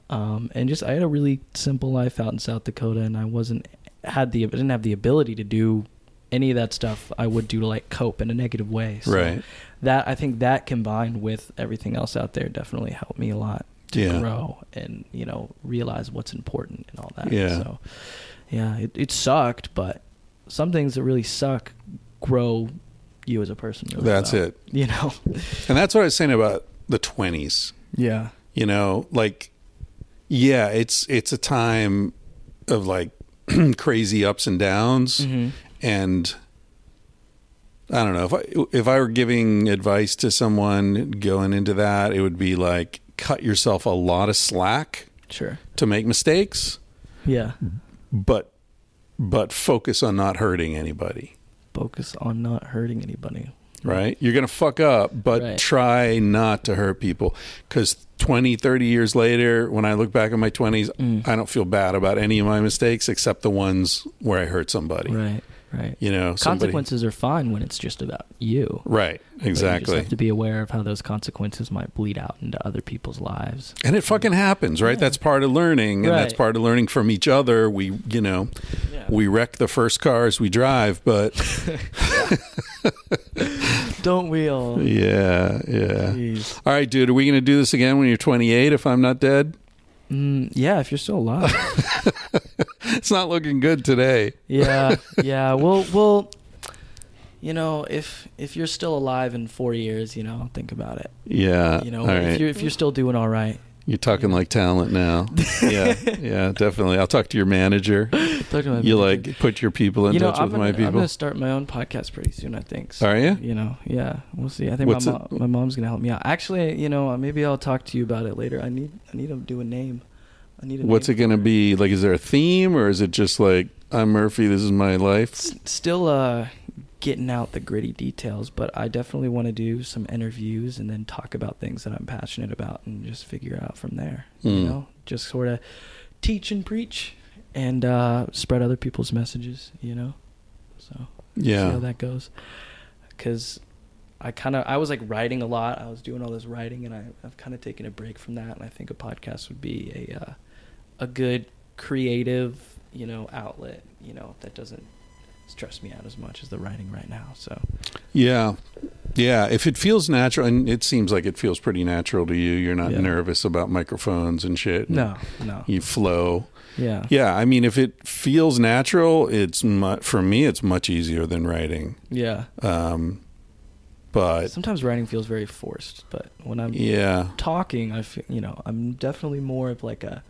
Um, and just I had a really simple life out in South Dakota, and I wasn't had the I didn't have the ability to do any of that stuff I would do to like cope in a negative way. So Right. That I think that combined with everything else out there definitely helped me a lot Yeah. grow and you know realize what's important and all that. Yeah. So yeah, it, it sucked, but some things that really suck grow you as a person. Really That's well. it. You know. And that's what I was saying about the 20s. yeah. You know, like yeah, it's it's a time of like crazy ups and downs hmm and I don't know if I if I were giving advice to someone going into that, it would be like cut yourself a lot of slack Sure. to make mistakes, Yeah. but but focus on not hurting anybody. Focus on not hurting anybody. Right? You're going to fuck up, but Right. try not to hurt people cuz 20, 30 years later when I look back at my 20s, Mm. I don't feel bad about any of my mistakes except the ones where I hurt somebody. Right. Right. You know, somebody Consequences are fine when it's just about you. Right, You exactly. just have to be aware of how those consequences might bleed out into other people's lives. And it fucking happens, right? Yeah. That's part of learning, and that's part of learning from each other. We, you know, Yeah. we wreck the first cars we drive, but Don't we all? yeah, yeah. Jeez. All right, dude, are we going to do this again when you're 28 if I'm not dead? Mm, yeah, if you're still alive. It's not looking good today. yeah, yeah. We'll, we'll. You know, if if you're still alive in four years, you know, think about it. Yeah. You know, if right. you're if you're still doing all right, You're talking like talent now. yeah, yeah, definitely. I'll talk to your manager. talk to my You manager. like put your people in you know, touch I'm with gonna, my people. I'm gonna start my own podcast pretty soon. I think. So, Are you? You know, yeah, we'll see. I think What's my mom, my mom's gonna help me out. Actually, you know, maybe I'll talk to you about it later. I need I need to do a name. I need a What's name it going to be? Like, is there a theme, or is it just like I'm Murphy? This is my life. S- Still uh, getting out the gritty details, but I definitely want to do some interviews and then talk about things that I'm passionate about and just figure out from there. You Mm. know, just sort of teach and preach and uh, spread other people's messages. You know, so see Yeah. how that goes. Because I kind of I was like writing a lot. I was doing all this writing, and I, I've kind of taken a break from that. And I think a podcast would be a uh, a good creative, you know, outlet. You know, that doesn't stress me out as much as the writing right now. So Yeah. Yeah. If it feels natural, and it seems like it feels pretty natural to you, you're not Yeah. nervous about microphones and shit. no, no, You flow. yeah, Yeah. I mean, if it feels natural, it's mu- for me, it's much easier than writing. yeah. Um, but Sometimes writing feels very forced, but when I'm yeah. talking, I feel you know I'm definitely more of like a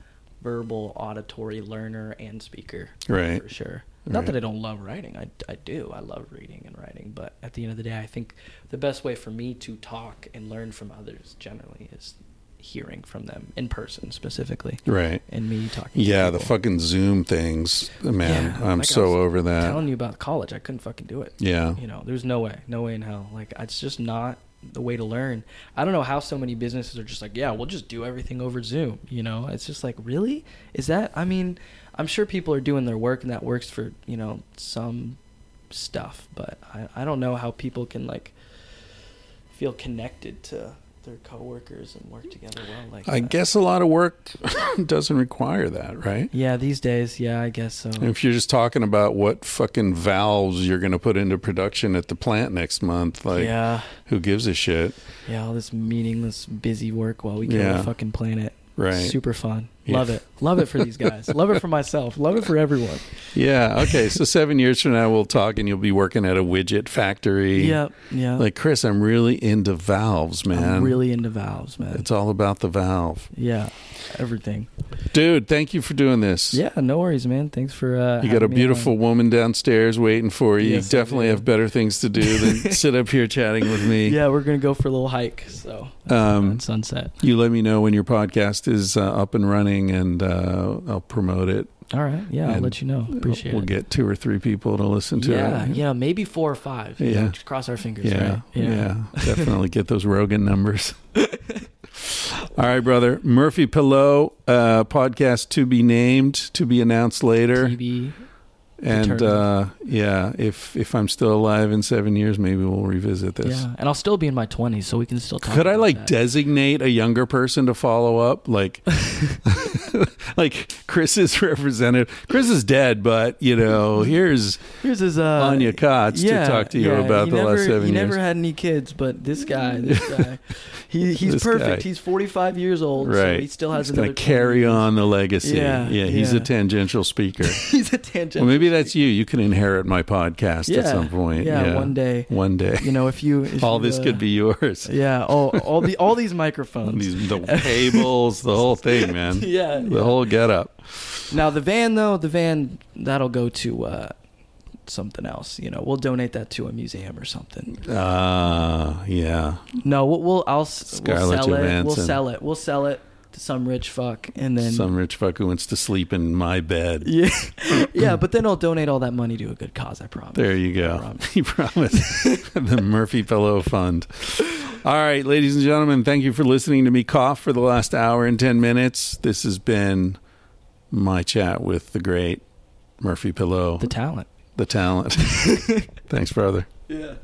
verbal, auditory learner and speaker. Right. for sure. Right. Not that I don't love writing. I, I do. I love reading and writing. But at the end of the day, I think the best way for me to talk and learn from others generally is hearing from them in person specifically Right. and me talking. to Yeah. The fucking Zoom things, man. Yeah, I'm like so over that. telling you about college. I couldn't fucking do it. Yeah. You know, there's no way, no way in hell. Like it's just not the way to learn. I don't know how so many businesses are just like, yeah, we'll just do everything over Zoom. You know, it's just like, really? Is that? I mean, I'm sure people are doing their work and that works for you know some stuff, but I I don't know how people can like feel connected to their coworkers and work together well. Like I that. guess a lot of work doesn't require that, right? Yeah, these days, yeah, I guess so. If you're just talking about what fucking valves you're going to put into production at the plant next month, like, yeah, who gives a shit? yeah, all this meaningless, busy work while we kill Yeah. the fucking planet. Right. Super fun. Yeah. Love it. Love it for these guys. Love it for myself. Love it for everyone. Yeah. Okay. So seven years from now, we'll talk, and you'll be working at a widget factory. Yep. Yeah. Like Chris, I'm really into valves, man. I'm really into valves, man. It's all about the valve, yeah. Everything. dude. Thank you for doing this. Yeah. No worries, man. Thanks for. Uh, You got a beautiful woman downstairs waiting for you. Yes, you definitely have better things to do than sit up here chatting with me. Yeah, we're gonna go for a little hike. So Um, sunset. You let me know when your podcast is uh, up and running, and uh, I'll promote it. All right. Yeah, I'll let you know. Appreciate we'll it. get two or three people to listen to yeah, it. yeah, maybe four or five. Yeah. know, just cross our fingers. Yeah, right? yeah, definitely get those Rogan numbers. All right, brother. Murphy Pillow, uh, podcast to be named, to be announced later. TV. And uh, yeah, if if I'm still alive in seven years, maybe we'll revisit this. Yeah, and I'll still be in my twenties, so we can still talk. Could I like that. designate a younger person to follow up? Like, like Chris is represented. Chris is dead, but you know, here's Here's his uh, Anya Kotz yeah, to talk to you yeah, about the never, last seven He years. He never had any kids, but this guy, this guy, he, he's This perfect. guy. He's 45 years old, so right, he still has He's another carry on the legacy. Yeah, yeah. he's a tangential speaker. he's a tangent. well, maybe that's you. You can inherit my podcast at some point. yeah, one day. One day, You know, if you if all you, this uh, could be yours. Yeah. Oh, all the all these microphones. These the tables, the whole thing, man. yeah. The yeah. whole get up. Now the van though, the van that'll go to uh, something else. You know, we'll donate that to a museum or something. Uh yeah. No, we'll, we'll I'll s- we'll Scarlett sell it. We'll sell it. We'll sell it to some rich fuck, and then Some rich fuck who wants to sleep in my bed. yeah, yeah. But then I'll donate all that money to a good cause. I promise. There you go. promise. You promised. the Murphy Pillow Fund. All right, ladies and gentlemen, thank you for listening to me cough for the last hour and 10 minutes. This has been my chat with the great Murphy Pillow, The talent. the talent. Thanks, brother. Yeah.